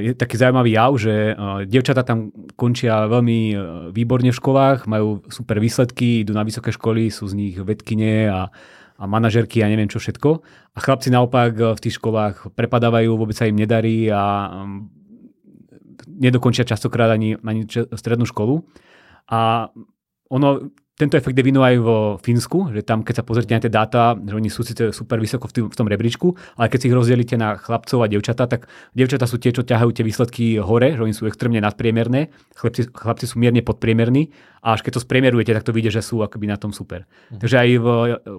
je taký zaujímavý jav, že devčata tam končia veľmi výborne v školách, majú super výsledky, idú na vysoké školy, sú z nich vedkine a, a manažerky a neviem čo všetko. A chlapci naopak v tých školách prepadávajú, vôbec sa im nedarí a um, nedokončia častokrát ani, ani strednú školu. A ono, tento efekt je aj vo Fínsku, že tam, keď sa pozrite na tie dáta, že oni sú síce super vysoko v, tým, v tom rebríčku, ale keď si ich rozdelíte na chlapcov a devčatá, tak devčatá sú tie, čo ťahajú tie výsledky hore, že oni sú extrémne nadpriemerné, chlapci, chlapci sú mierne podpriemerní a až keď to spriemerujete, tak to vidie, že sú akoby na tom super. Mm. Takže aj v,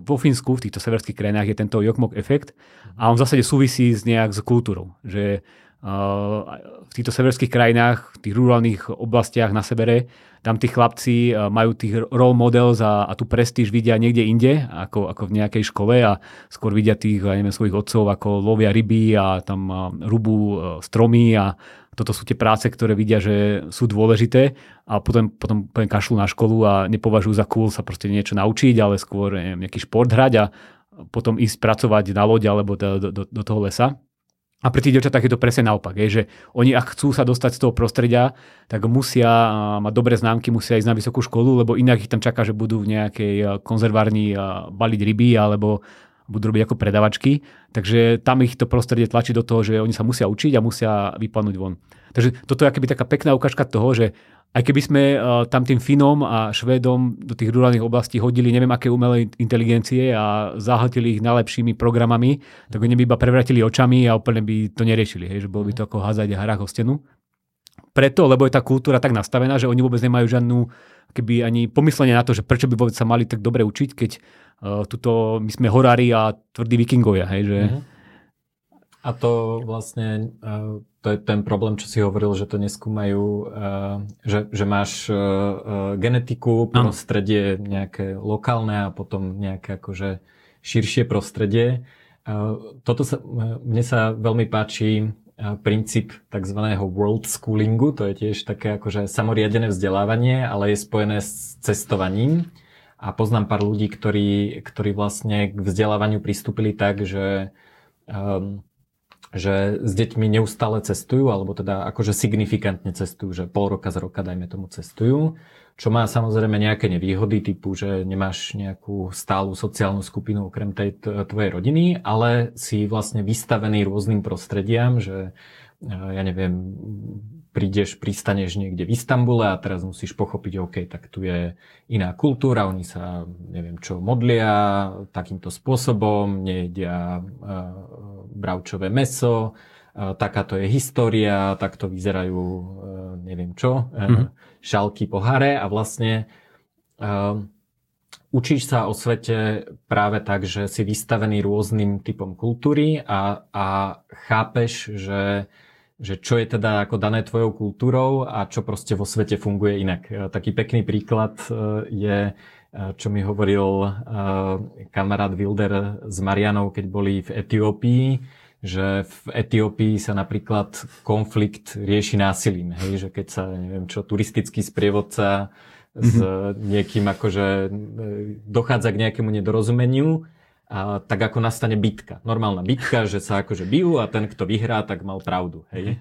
vo Fínsku, v týchto severských krajinách je tento jokmok efekt a on v zásade súvisí s nejak s kultúrou, že v týchto severských krajinách, v tých rurálnych oblastiach na severe, tam tí chlapci majú tých role models a, a tú prestíž vidia niekde inde, ako, ako v nejakej škole a skôr vidia tých, ja neviem, svojich otcov, ako lovia ryby a tam rubú e, stromy a toto sú tie práce, ktoré vidia, že sú dôležité a potom, potom, potom kašľú na školu a nepovažujú za cool sa proste niečo naučiť, ale skôr neviem, nejaký šport hrať a potom ísť pracovať na loď alebo do, do, do toho lesa. A pri tých devčatách je to presne naopak, je, že oni ak chcú sa dostať z toho prostredia, tak musia mať dobré známky, musia ísť na vysokú školu, lebo inak ich tam čaká, že budú v nejakej konzervárni baliť ryby alebo budú robiť ako predavačky. Takže tam ich to prostredie tlačí do toho, že oni sa musia učiť a musia vypadnúť von. Takže toto je akoby taká pekná ukážka toho, že aj keby sme uh, tam tým Finom a Švédom do tých rurálnych oblastí hodili neviem aké umelé inteligencie a zahltili ich najlepšími programami, tak oni by iba prevratili očami a úplne by to neriešili. Hej, že bolo by to ako házať hrách o stenu. Preto, lebo je tá kultúra tak nastavená, že oni vôbec nemajú žiadnu keby ani pomyslenie na to, že prečo by vôbec sa mali tak dobre učiť, keď uh, tuto my sme horári a tvrdí vikingovia. Hej, že... Mm-hmm. A to vlastne uh to je ten problém, čo si hovoril, že to neskúmajú, uh, že, že máš uh, genetiku, prostredie nejaké lokálne a potom nejaké akože širšie prostredie. Toto sa, mne sa veľmi páči princíp tzv. world schoolingu, to je tiež také akože samoriadené vzdelávanie, ale je spojené s cestovaním. A poznám pár ľudí, ktorí, ktorí vlastne k vzdelávaniu pristúpili tak, že um, že s deťmi neustále cestujú, alebo teda akože signifikantne cestujú, že pol roka z roka, dajme tomu, cestujú, čo má samozrejme nejaké nevýhody, typu, že nemáš nejakú stálu sociálnu skupinu okrem tej tvojej rodiny, ale si vlastne vystavený rôznym prostrediam, že e, ja neviem, prídeš, pristaneš niekde v Istambule a teraz musíš pochopiť, OK, tak tu je iná kultúra, oni sa, neviem čo, modlia takýmto spôsobom, nejedia uh, bravčové meso, uh, takáto je história, takto vyzerajú, uh, neviem čo, mm-hmm. šalky, poháre a vlastne uh, učíš sa o svete práve tak, že si vystavený rôznym typom kultúry a, a chápeš, že že čo je teda ako dané tvojou kultúrou a čo proste vo svete funguje inak. E, taký pekný príklad e, je, e, čo mi hovoril kamarát Wilder s Marianou, keď boli v Etiópii, že v Etiópii sa napríklad konflikt rieši násilím. Hej? Že keď sa, neviem čo, turistický sprievodca s mhm. niekým akože dochádza k nejakému nedorozumeniu, a, tak ako nastane bitka. Normálna bitka, že sa akože bijú a ten, kto vyhrá, tak mal pravdu. Hej?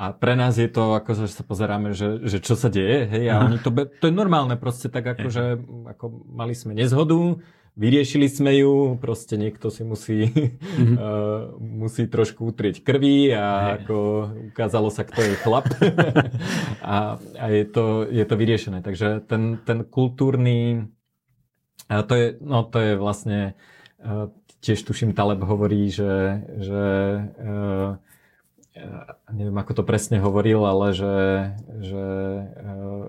A pre nás je to, ako že sa pozeráme, že, že čo sa deje, hej, a oni to, to je normálne proste tak, ako že ako mali sme nezhodu, vyriešili sme ju, proste niekto si musí, mm-hmm. uh, *laughs* musí trošku utrieť krvi a ako ukázalo sa, kto je chlap *laughs* a, a je, to, je to vyriešené. Takže ten, ten kultúrny, a to je, no to je vlastne tiež tuším, Taleb hovorí, že, že neviem ako to presne hovoril, ale že, že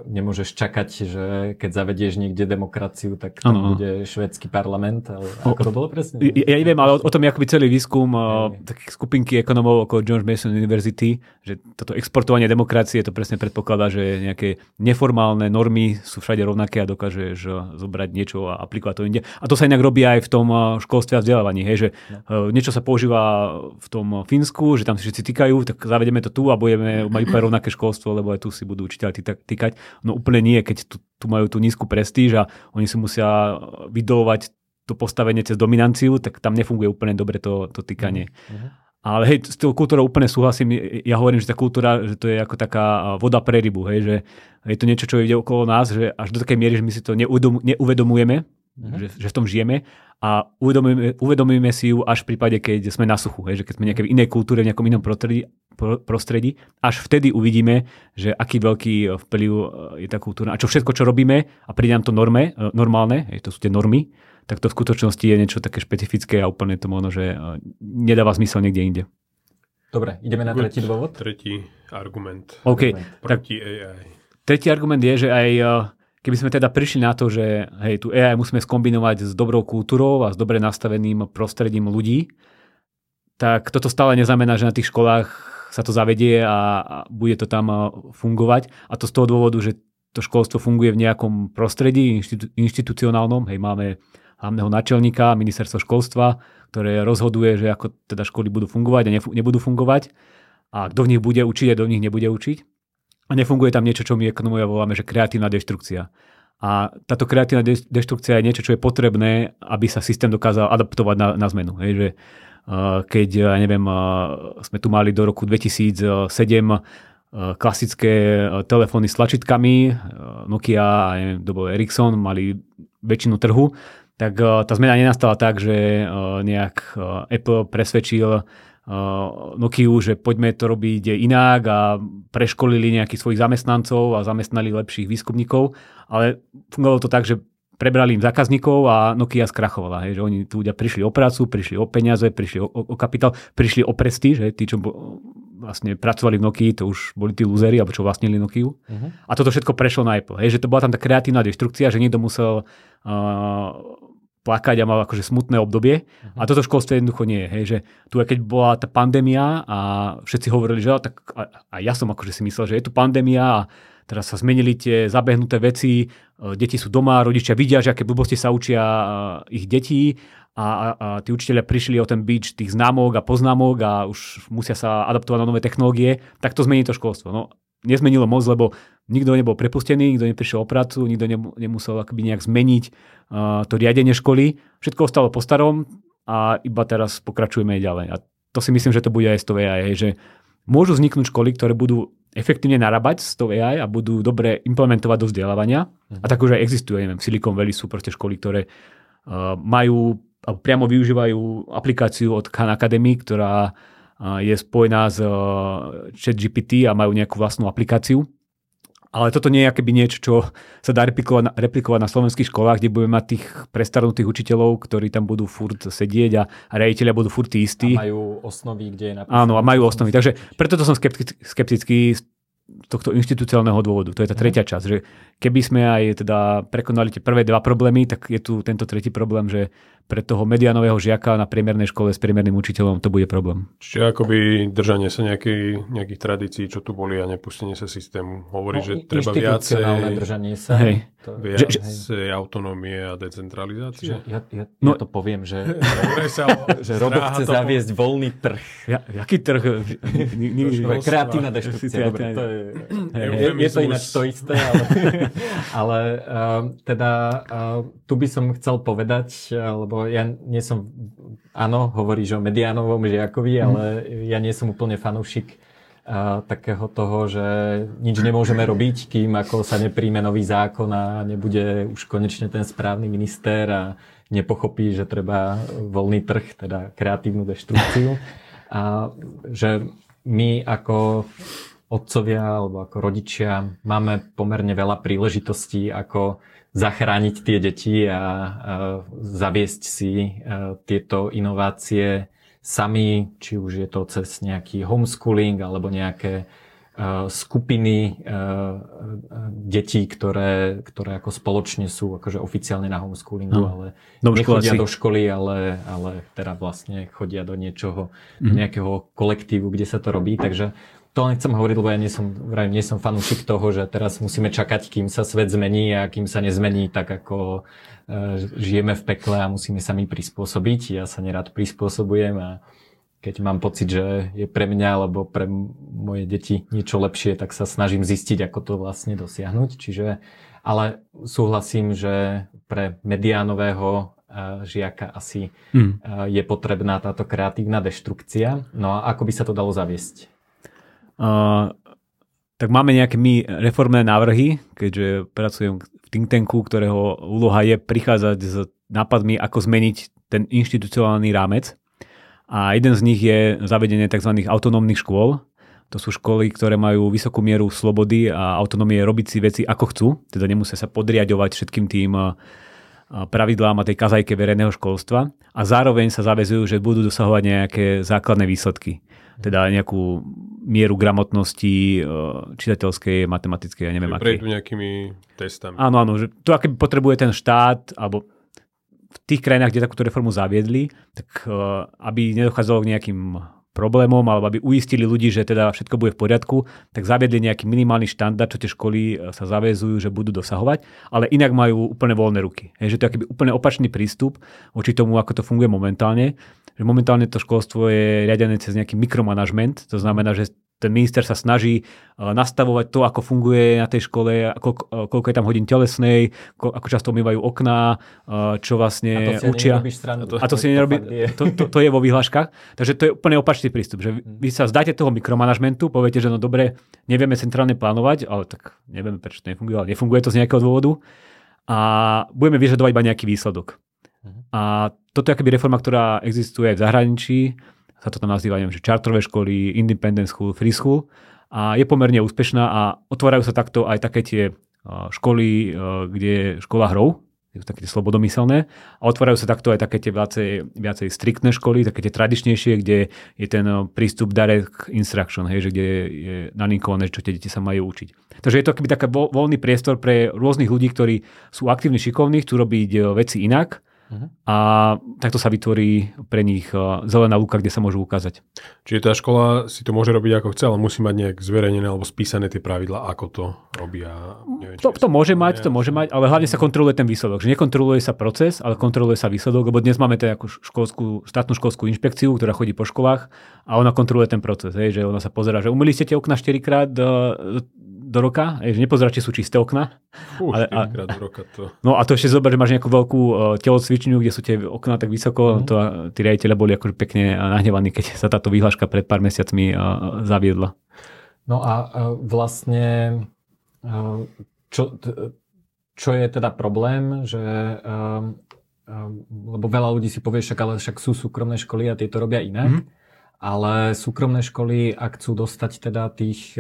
nemôžeš čakať, že keď zavedieš niekde demokraciu, tak to bude švedský parlament. Ale ako to bolo presne? Ja, ja neviem, ale o, o tom je akoby celý výskum uh, takých skupinky ekonomov okolo George Mason University, že toto exportovanie demokracie to presne predpokladá, že nejaké neformálne normy sú všade rovnaké a dokážeš zobrať niečo a aplikovať to inde. A to sa inak robí aj v tom školstve a vzdelávaní, hej, že no. niečo sa používa v tom Fínsku, že tam si všetci týkajú, majú, tak zavedeme to tu a budeme mať úplne rovnaké školstvo, lebo aj tu si budú učiteľi týkať. No úplne nie, keď tu, tu majú tú nízku prestíž a oni si musia vydolovať to postavenie cez dominanciu, tak tam nefunguje úplne dobre to, to týkanie. Uh-huh. Ale hej, s tou kultúrou úplne súhlasím. Ja hovorím, že tá kultúra, že to je ako taká voda pre rybu, hej, že je to niečo, čo ide okolo nás, že až do takej miery, že my si to neuvedomujeme, uh-huh. že, že v tom žijeme a uvedomujeme, uvedomujeme si ju až v prípade, keď sme na suchu, hej, že keď sme nejaké v inej kultúre, v nejakom inom prostredí, prostredí, až vtedy uvidíme, že aký veľký vplyv e, je tá kultúra a čo všetko, čo robíme a príde nám to norme, e, normálne, hej, to sú tie normy, tak to v skutočnosti je niečo také špecifické a úplne to možno, že e, nedáva zmysel niekde inde. Dobre, ideme na tretí dôvod? Tretí argument. OK, proti tak, AI. Tretí argument je, že aj keby sme teda prišli na to, že hej, tu AI musíme skombinovať s dobrou kultúrou a s dobre nastaveným prostredím ľudí, tak toto stále neznamená, že na tých školách sa to zavedie a, bude to tam fungovať. A to z toho dôvodu, že to školstvo funguje v nejakom prostredí inštitú, inštitucionálnom. Hej, máme hlavného načelníka ministerstva školstva, ktoré rozhoduje, že ako teda školy budú fungovať a nebudú fungovať a kto v nich bude učiť a kto v nich nebude učiť. A nefunguje tam niečo, čo my ekonomovia voláme, že kreatívna deštrukcia. A táto kreatívna deštrukcia je niečo, čo je potrebné, aby sa systém dokázal adaptovať na, na zmenu. Hej, že, keď, ja neviem, sme tu mali do roku 2007 klasické telefóny s tlačítkami, Nokia a neviem, to Ericsson, mali väčšinu trhu, tak tá zmena nenastala tak, že nejak Apple presvedčil Nokia, že poďme to robiť inak a preškolili nejakých svojich zamestnancov a zamestnali lepších výskumníkov, ale fungovalo to tak, že prebrali im zákazníkov a Nokia skrachovala. Hej, že oni tu ľudia prišli o prácu, prišli o peniaze, prišli o, o, o kapitál, prišli o prestíž, hej, tí, čo bo, vlastne pracovali v Nokii, to už boli tí lúzeri, alebo čo vlastnili Nokiu. Uh-huh. A toto všetko prešlo na Apple. Hej, že to bola tam tá kreatívna deštrukcia, že niekto musel uh, plakať a mal akože smutné obdobie. Uh-huh. A toto v školstve jednoducho nie je. Hej, že tu keď bola tá pandémia a všetci hovorili, že tak a, a ja som akože si myslel, že je tu pandémia a teraz sa zmenili tie zabehnuté veci, e, deti sú doma, rodičia vidia, že aké blbosti sa učia e, ich detí a, a, a tí učiteľia prišli o ten bič tých známok a poznámok a už musia sa adaptovať na nové technológie, tak to zmení to školstvo. No, nezmenilo moc, lebo nikto nebol prepustený, nikto neprišiel o prácu, nikto nemusel akoby nejak zmeniť uh, to riadenie školy. Všetko ostalo po starom a iba teraz pokračujeme ďalej. A to si myslím, že to bude aj z toho AI, že môžu vzniknúť školy, ktoré budú efektívne narábať s tou AI a budú dobre implementovať do vzdelávania. Uh-huh. A tak už aj existuje, neviem, v Silicon Valley sú proste školy, ktoré uh, majú a priamo využívajú aplikáciu od Khan Academy, ktorá je spojená s ChatGPT a majú nejakú vlastnú aplikáciu. Ale toto nie je akéby niečo, čo sa dá replikovať na, replikovať na slovenských školách, kde budeme mať tých prestarnutých učiteľov, ktorí tam budú furt sedieť a, a riaditeľia budú furt istí. A majú osnovy, kde je napísané. Áno, a majú osnovy. Takže preto to som skeptický, skeptický z tohto inštitucionálneho dôvodu. To je tá mhm. tretia časť, že keby sme aj teda prekonali tie prvé dva problémy, tak je tu tento tretí problém, že pre toho medianového žiaka na priemernej škole s priemerným učiteľom to bude problém. Čiže akoby držanie sa nejaký, nejakých tradícií, čo tu boli a nepustenie sa systému. Hovorí, no, že treba viacej, držanie sa. Hej. To, viacej že, autonómie a decentralizácie. Ja, ja, no, ja to poviem, že, *laughs* *laughs* že Robo chce to... zaviesť voľný trh. Ja, jaký trh? Kreatívna deštrukcia. Dobre, to je, je, je to ináč to isté, ale, *laughs* ale uh, teda uh, tu by som chcel povedať, lebo ja nie som, áno, hovoríš o mediánovom žiakovi, mm. ale ja nie som úplne fanúšik a, takého toho, že nič nemôžeme robiť, kým ako sa nepríjme nový zákon a nebude už konečne ten správny minister a nepochopí, že treba voľný trh, teda kreatívnu deštrukciu. *laughs* A že my ako otcovia alebo ako rodičia máme pomerne veľa príležitostí, ako zachrániť tie deti a, a zaviesť si a, tieto inovácie sami, či už je to cez nejaký homeschooling alebo nejaké a, skupiny a, detí, ktoré, ktoré ako spoločne sú akože oficiálne na homeschoolingu, no. ale do nechodia do školy, ale, ale teda vlastne chodia do niečoho, do mhm. nejakého kolektívu, kde sa to robí. Takže to len chcem hovoriť, lebo ja nie som, vraj, nie som fanúšik toho, že teraz musíme čakať, kým sa svet zmení a kým sa nezmení tak, ako e, žijeme v pekle a musíme sa my prispôsobiť. Ja sa nerad prispôsobujem a keď mám pocit, že je pre mňa alebo pre moje deti niečo lepšie, tak sa snažím zistiť, ako to vlastne dosiahnuť. Čiže, ale súhlasím, že pre mediánového eh, žiaka asi hmm. je potrebná táto kreatívna deštrukcia. No a ako by sa to dalo zaviesť? Tak máme nejaké my reformné návrhy, keďže pracujem v think tanku, ktorého úloha je prichádzať s nápadmi, ako zmeniť ten inštitucionálny rámec. A jeden z nich je zavedenie tzv. autonómnych škôl. To sú školy, ktoré majú vysokú mieru slobody a autonómie robiť si veci ako chcú, teda nemusia sa podriadovať všetkým tým pravidlám a tej kazajke verejného školstva a zároveň sa zavezujú, že budú dosahovať nejaké základné výsledky. Teda nejakú mieru gramotnosti čitateľskej, matematickej, ja neviem akej. Prejdú nejakými testami. Áno, áno, že to aké potrebuje ten štát, alebo v tých krajinách, kde takúto reformu zaviedli, tak uh, aby nedochádzalo k nejakým problémom, alebo aby uistili ľudí, že teda všetko bude v poriadku, tak zaviedli nejaký minimálny štandard, čo tie školy eh, sa zavezujú, že budú dosahovať, ale inak majú úplne voľné ruky. Je, že to je akýby úplne opačný prístup voči tomu, ako to funguje momentálne. Že momentálne to školstvo je riadené cez nejaký mikromanagement, to znamená, že ten minister sa snaží uh, nastavovať to, ako funguje na tej škole, koľko, uh, koľko je tam hodín telesnej, ako často umývajú okná, uh, čo vlastne a učia. A to si nerobí, to, to, to je vo výhľaškách. Takže to je úplne opačný prístup, že vy sa zdáte toho mikromanagementu, poviete, že no dobre, nevieme centrálne plánovať, ale tak nevieme, prečo to nefunguje, ale nefunguje to z nejakého dôvodu a budeme vyžadovať iba nejaký výsledok. Uh-huh. A toto je akoby reforma, ktorá existuje aj v zahraničí sa to tam nazýva, neviem, že čartrové školy, independent school, free school a je pomerne úspešná a otvárajú sa takto aj také tie školy, kde je škola hrou, sú také tie slobodomyselné a otvárajú sa takto aj také tie viacej, viacej striktné školy, také tie tradičnejšie, kde je ten prístup direct instruction, hej, že kde je naninkované, čo tie deti sa majú učiť. Takže je to akoby taký voľný priestor pre rôznych ľudí, ktorí sú aktívni, šikovní, chcú robiť e, veci inak. A takto sa vytvorí pre nich e, zelená lúka, kde sa môžu ukázať. Čiže tá škola si to môže robiť ako chce, ale musí mať nejak zverejnené alebo spísané tie pravidla, ako to robia. Neviem, to, to môže mať, to môže mať, ale hlavne sa kontroluje ten výsledok. Že nekontroluje sa proces, ale kontroluje sa výsledok, lebo dnes máme teda školskú, štátnu školskú inšpekciu, ktorá chodí po školách a ona kontroluje ten proces. Hej, že ona sa pozera, že umýli ste tie okna 4 krát do roka, že nepozerá, či sú čisté okna. Fú, ale, a, do roka to... No a to ešte zober, že máš nejakú veľkú uh, telocvičňu, kde sú tie okna tak vysoko, mm. to, tí riaditeľe boli akože pekne nahnevaní, keď sa táto výhľaška pred pár mesiacmi uh, zaviedla. No a uh, vlastne uh, čo, t- čo je teda problém, že um, um, lebo veľa ľudí si povie, však ale však sú súkromné školy a tieto robia inak, mm. ale súkromné školy, ak chcú dostať teda tých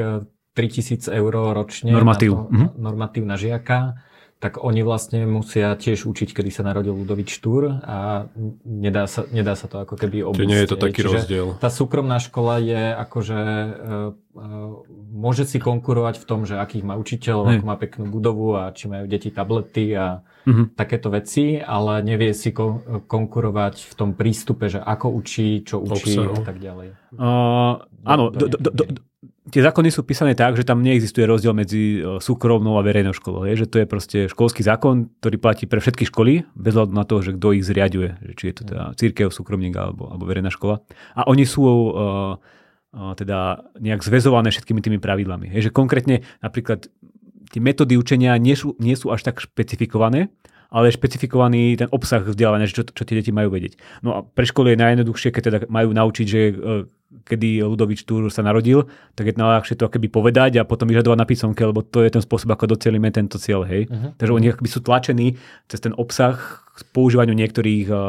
3000 eur ročne normatív. Na, to, mm-hmm. normatív na žiaka, tak oni vlastne musia tiež učiť, kedy sa narodil Ludovič Štúr a nedá sa, nedá sa to ako keby obísť. nie je to taký Čiže rozdiel. Tá súkromná škola je akože uh, uh, môže si konkurovať v tom, že akých má učiteľov, ako má peknú budovu a či majú deti tablety a mm-hmm. takéto veci, ale nevie si ko- konkurovať v tom prístupe, že ako učí, čo učí Obsahu. a tak ďalej. Uh, áno, do, do, do, do, tie zákony sú písané tak, že tam neexistuje rozdiel medzi e, súkromnou a verejnou školou. Je, že to je proste školský zákon, ktorý platí pre všetky školy, bez hľadu na to, že kto ich zriaduje. Že či je to teda církev, súkromník alebo, alebo verejná škola. A oni sú uh, uh, teda nejak zväzované všetkými tými pravidlami. Je, že konkrétne napríklad tie metódy učenia nie sú, nie sú až tak špecifikované, ale je špecifikovaný ten obsah vzdelávania, čo, čo tie deti majú vedieť. No a pre školy je najjednoduchšie, keď teda majú naučiť, že kedy Ludovič Túr sa narodil, tak je najľahšie to keby povedať a potom vyžadovať na písomke, lebo to je ten spôsob, ako docelíme tento cieľ. Hej? Uh-huh. Takže oni akoby sú tlačení cez ten obsah k používaniu niektorých uh,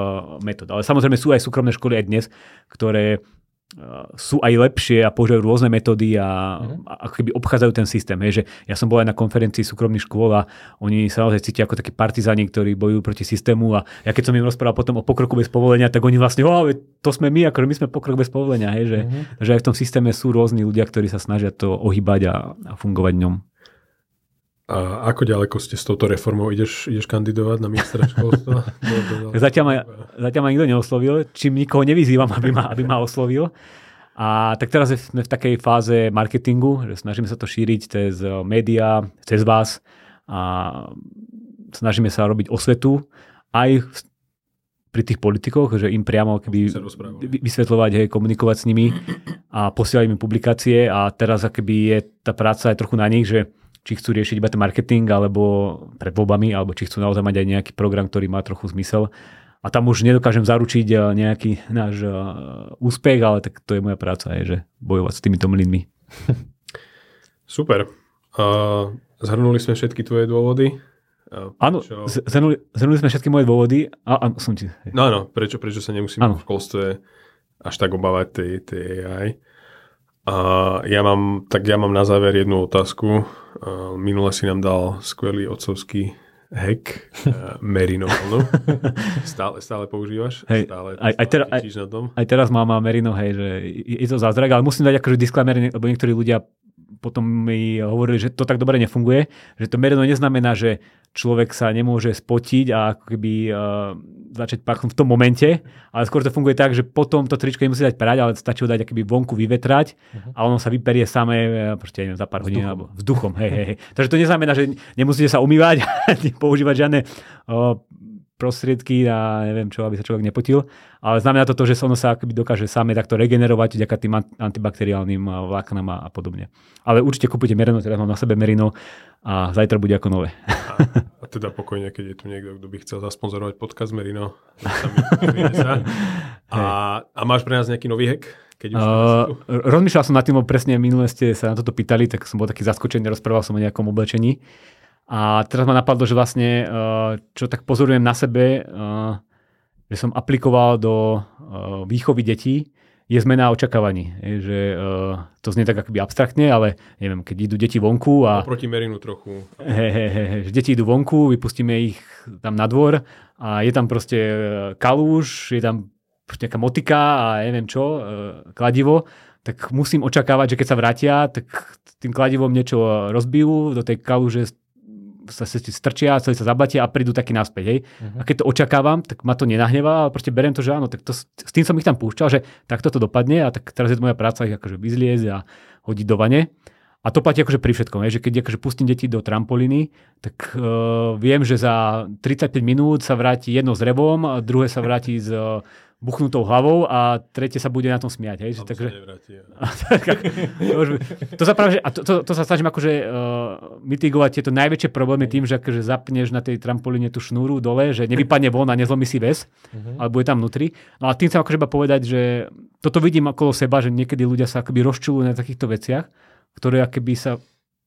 metód. Ale samozrejme sú aj súkromné školy aj dnes, ktoré sú aj lepšie a používajú rôzne metódy a, mm. a ako keby obchádzajú ten systém. Hej, že ja som bol aj na konferencii súkromných škôl a oni sa naozaj cítia ako takí partizáni, ktorí bojujú proti systému a ja keď som im rozprával potom o pokroku bez povolenia, tak oni vlastne, oh, to sme my, akože my sme pokrok bez povolenia. Hej, že, mm. že aj v tom systéme sú rôzni ľudia, ktorí sa snažia to ohýbať a, a fungovať v ňom. A ako ďaleko ste s touto reformou? Ideš, ideš kandidovať na ministra školstva? *laughs* zatiaľ, ma, zatiaľ ma nikto neoslovil, čím nikoho nevyzývam, aby ma, aby ma oslovil. A tak teraz sme v takej fáze marketingu, že snažíme sa to šíriť cez médiá, cez vás a snažíme sa robiť osvetu aj pri tých politikoch, že im priamo keby vysvetľovať, hej, komunikovať s nimi a posielať im publikácie a teraz akoby je tá práca aj trochu na nich, že či chcú riešiť iba ten marketing alebo pred voľbami, alebo či chcú naozaj mať aj nejaký program, ktorý má trochu zmysel. A tam už nedokážem zaručiť eh, nejaký náš eh, úspech, ale tak to je moja práca, je, že bojovať s týmito mlynmi. *laughs* Super. Uh, zhrnuli sme všetky tvoje dôvody. Áno, zhrnuli, zhrnuli sme všetky moje dôvody. A, a, som ti... No áno, prečo, prečo sa nemusíme ano. v školstve až tak obávať tej, tej AI. A ja mám, tak ja mám na záver jednu otázku. Minule si nám dal skvelý otcovský hack Merino vlnu. *laughs* Stále, stále používaš? Hej, stále, aj, aj, tera, aj, na tom? aj teraz mám Merino, hej, že je, je to zázrak, ale musím dať akože disclaimer, lebo niektorí ľudia potom mi hovorili, že to tak dobre nefunguje, že to mereno neznamená, že človek sa nemôže spotiť a ako keby uh, začať pachnúť v tom momente, ale skôr to funguje tak, že potom to tričko nemusí dať prať, ale stačí ho dať akoby vonku vyvetrať uh-huh. a ono sa vyperie samé, e, proste neviem, za pár hodín alebo vzduchom. Hej, hej, hej. Takže to neznamená, že nemusíte sa umývať, *laughs* používať žiadne uh, prostriedky a neviem čo, aby sa človek nepotil. Ale znamená to to, že ono sa akoby dokáže same takto regenerovať vďaka tým antibakteriálnym vláknam a, a podobne. Ale určite kúpite merino, teraz mám na sebe merino a zajtra bude ako nové. A, a teda pokojne, keď je tu niekto, kto by chcel zasponzorovať podcast Merino. *laughs* a, a máš pre nás nejaký nový hack? Keď už uh, rozmýšľal som nad tým, presne minule ste sa na toto pýtali, tak som bol taký zaskočený, rozprával som o nejakom oblečení. A teraz ma napadlo, že vlastne, eh, čo tak pozorujem na sebe, eh, že som aplikoval do eh, výchovy detí, je zmena očakávaní. Je, že to znie tak akoby abstraktne, ale neviem, keď idú deti vonku a... Oproti Merinu trochu. He, he, he, že deti idú vonku, vypustíme ich tam na dvor a je tam proste kalúž, je tam nejaká motika a neviem čo, kladivo, tak musím očakávať, že keď sa vrátia, tak tým kladivom niečo rozbijú, do tej kalúže sa strčia, celý sa zablatia a prídu taký naspäť. Hej. Uh-huh. A keď to očakávam, tak ma to nenahnevá, ale proste beriem to, že áno, tak to, s tým som ich tam púšťal, že takto to dopadne a tak teraz je moja práca ich akože vyzliezť a hodiť do vane. A to platí akože pri všetkom, že keď akože pustím deti do trampolíny, tak uh, viem, že za 35 minút sa vráti jedno s revom, a druhé sa vráti s uh, buchnutou hlavou a tretie sa bude na tom smiať. Hej? Že, takže, *laughs* to sa práve, a to, to, to sa snažím akože uh, mitigovať tieto najväčšie problémy tým, že akože zapneš na tej trampolíne tú šnúru dole, že nevypadne von a nezlomí si ves, uh-huh. alebo je tam vnútri. No a tým sa akože iba povedať, že toto vidím okolo seba, že niekedy ľudia sa akoby rozčulujú na takýchto veciach, ktoré akoby sa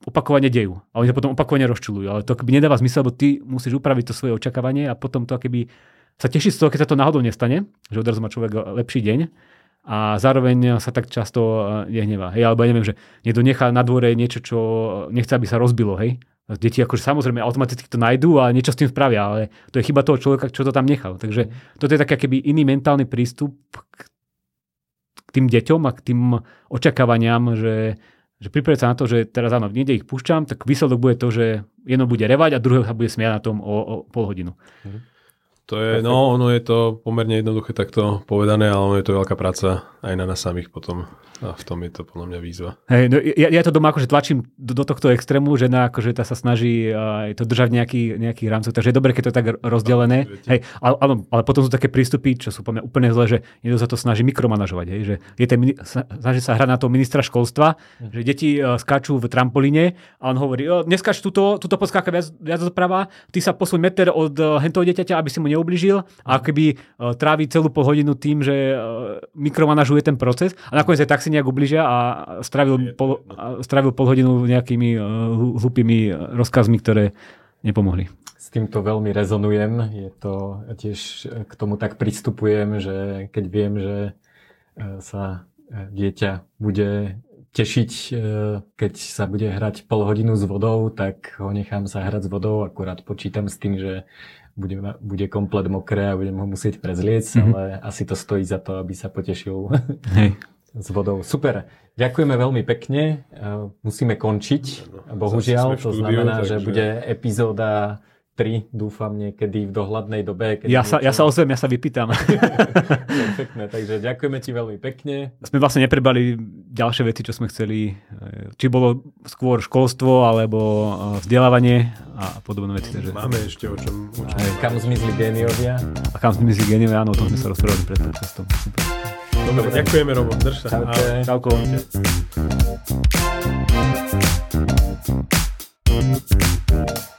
opakovane dejú. A oni sa potom opakovane rozčulujú. Ale to akoby nedáva zmysel, lebo ty musíš upraviť to svoje očakávanie a potom to akoby sa teší z toho, keď sa to náhodou nestane, že odrazu má človek lepší deň a zároveň sa tak často nehnevá. Hej, alebo ja neviem, že niekto nechá na dvore niečo, čo nechce, aby sa rozbilo. Hej. Deti akože samozrejme automaticky to nájdú a niečo s tým spravia, ale to je chyba toho človeka, čo to tam nechal. Takže toto je taký keby iný mentálny prístup k tým deťom a k tým očakávaniam, že, že pripraviť sa na to, že teraz áno, niekde ich púšťam, tak výsledok bude to, že jedno bude revať a druhé sa bude smiať na tom o, o pol hodinu. Mhm. To je, no, ono je to pomerne jednoduché takto povedané, ale ono je to veľká práca aj na nás samých potom. A v tom je to podľa mňa výzva. Hej, no ja, ja to doma akože tlačím do, do tohto extrému, že na, akože tá sa snaží aj to držať nejaký, nejaký rámcov, takže je dobré, keď to je tak rozdelené. No, hej, ale, ale, ale, potom sú také prístupy, čo sú podľa úplne zle, že niekto sa to snaží mikromanažovať. Hej, že je ten, snaží sa hrať na to ministra školstva, hm. že deti uh, skáču v trampolíne a on hovorí, neskáč túto, túto podskáka viac, viac doprava, ty sa posuň meter od uh, hentoho dieťaťa, aby si mu neublížil a keby uh, trávi celú pol hodinu tým, že uh, mikromanažuje ten proces a nakoniec aj tak si nejak ubližia a stravil pol, a stravil pol hodinu nejakými uh, hlupými rozkazmi, ktoré nepomohli. S týmto veľmi rezonujem. Je to tiež k tomu tak pristupujem, že keď viem, že sa dieťa bude tešiť, keď sa bude hrať pol hodinu s vodou, tak ho nechám sa hrať s vodou, akurát počítam s tým, že bude, bude komplet mokré a budem ho musieť prezliec, mm-hmm. ale asi to stojí za to, aby sa potešil. Hej *laughs* s vodou. Super. Ďakujeme veľmi pekne. Musíme končiť, bohužiaľ. To znamená, že bude epizóda tri, dúfam niekedy v dohľadnej dobe. Keď ja, sa, ja sa ozvem, ja sa vypýtam. *laughs* Perfektné, takže ďakujeme ti veľmi pekne. Sme vlastne neprebali ďalšie veci, čo sme chceli. Či bolo skôr školstvo, alebo e, vzdelávanie a podobné veci. Takže... Máme ešte o čom učiť. Aj kam zmizli géniovia. A kam zmizli géniovia, áno, o tom sme sa rozprávali pred podcastom. Dobre, Dobre, ďakujeme, Robo. Drž sa. Čauko. Čauko.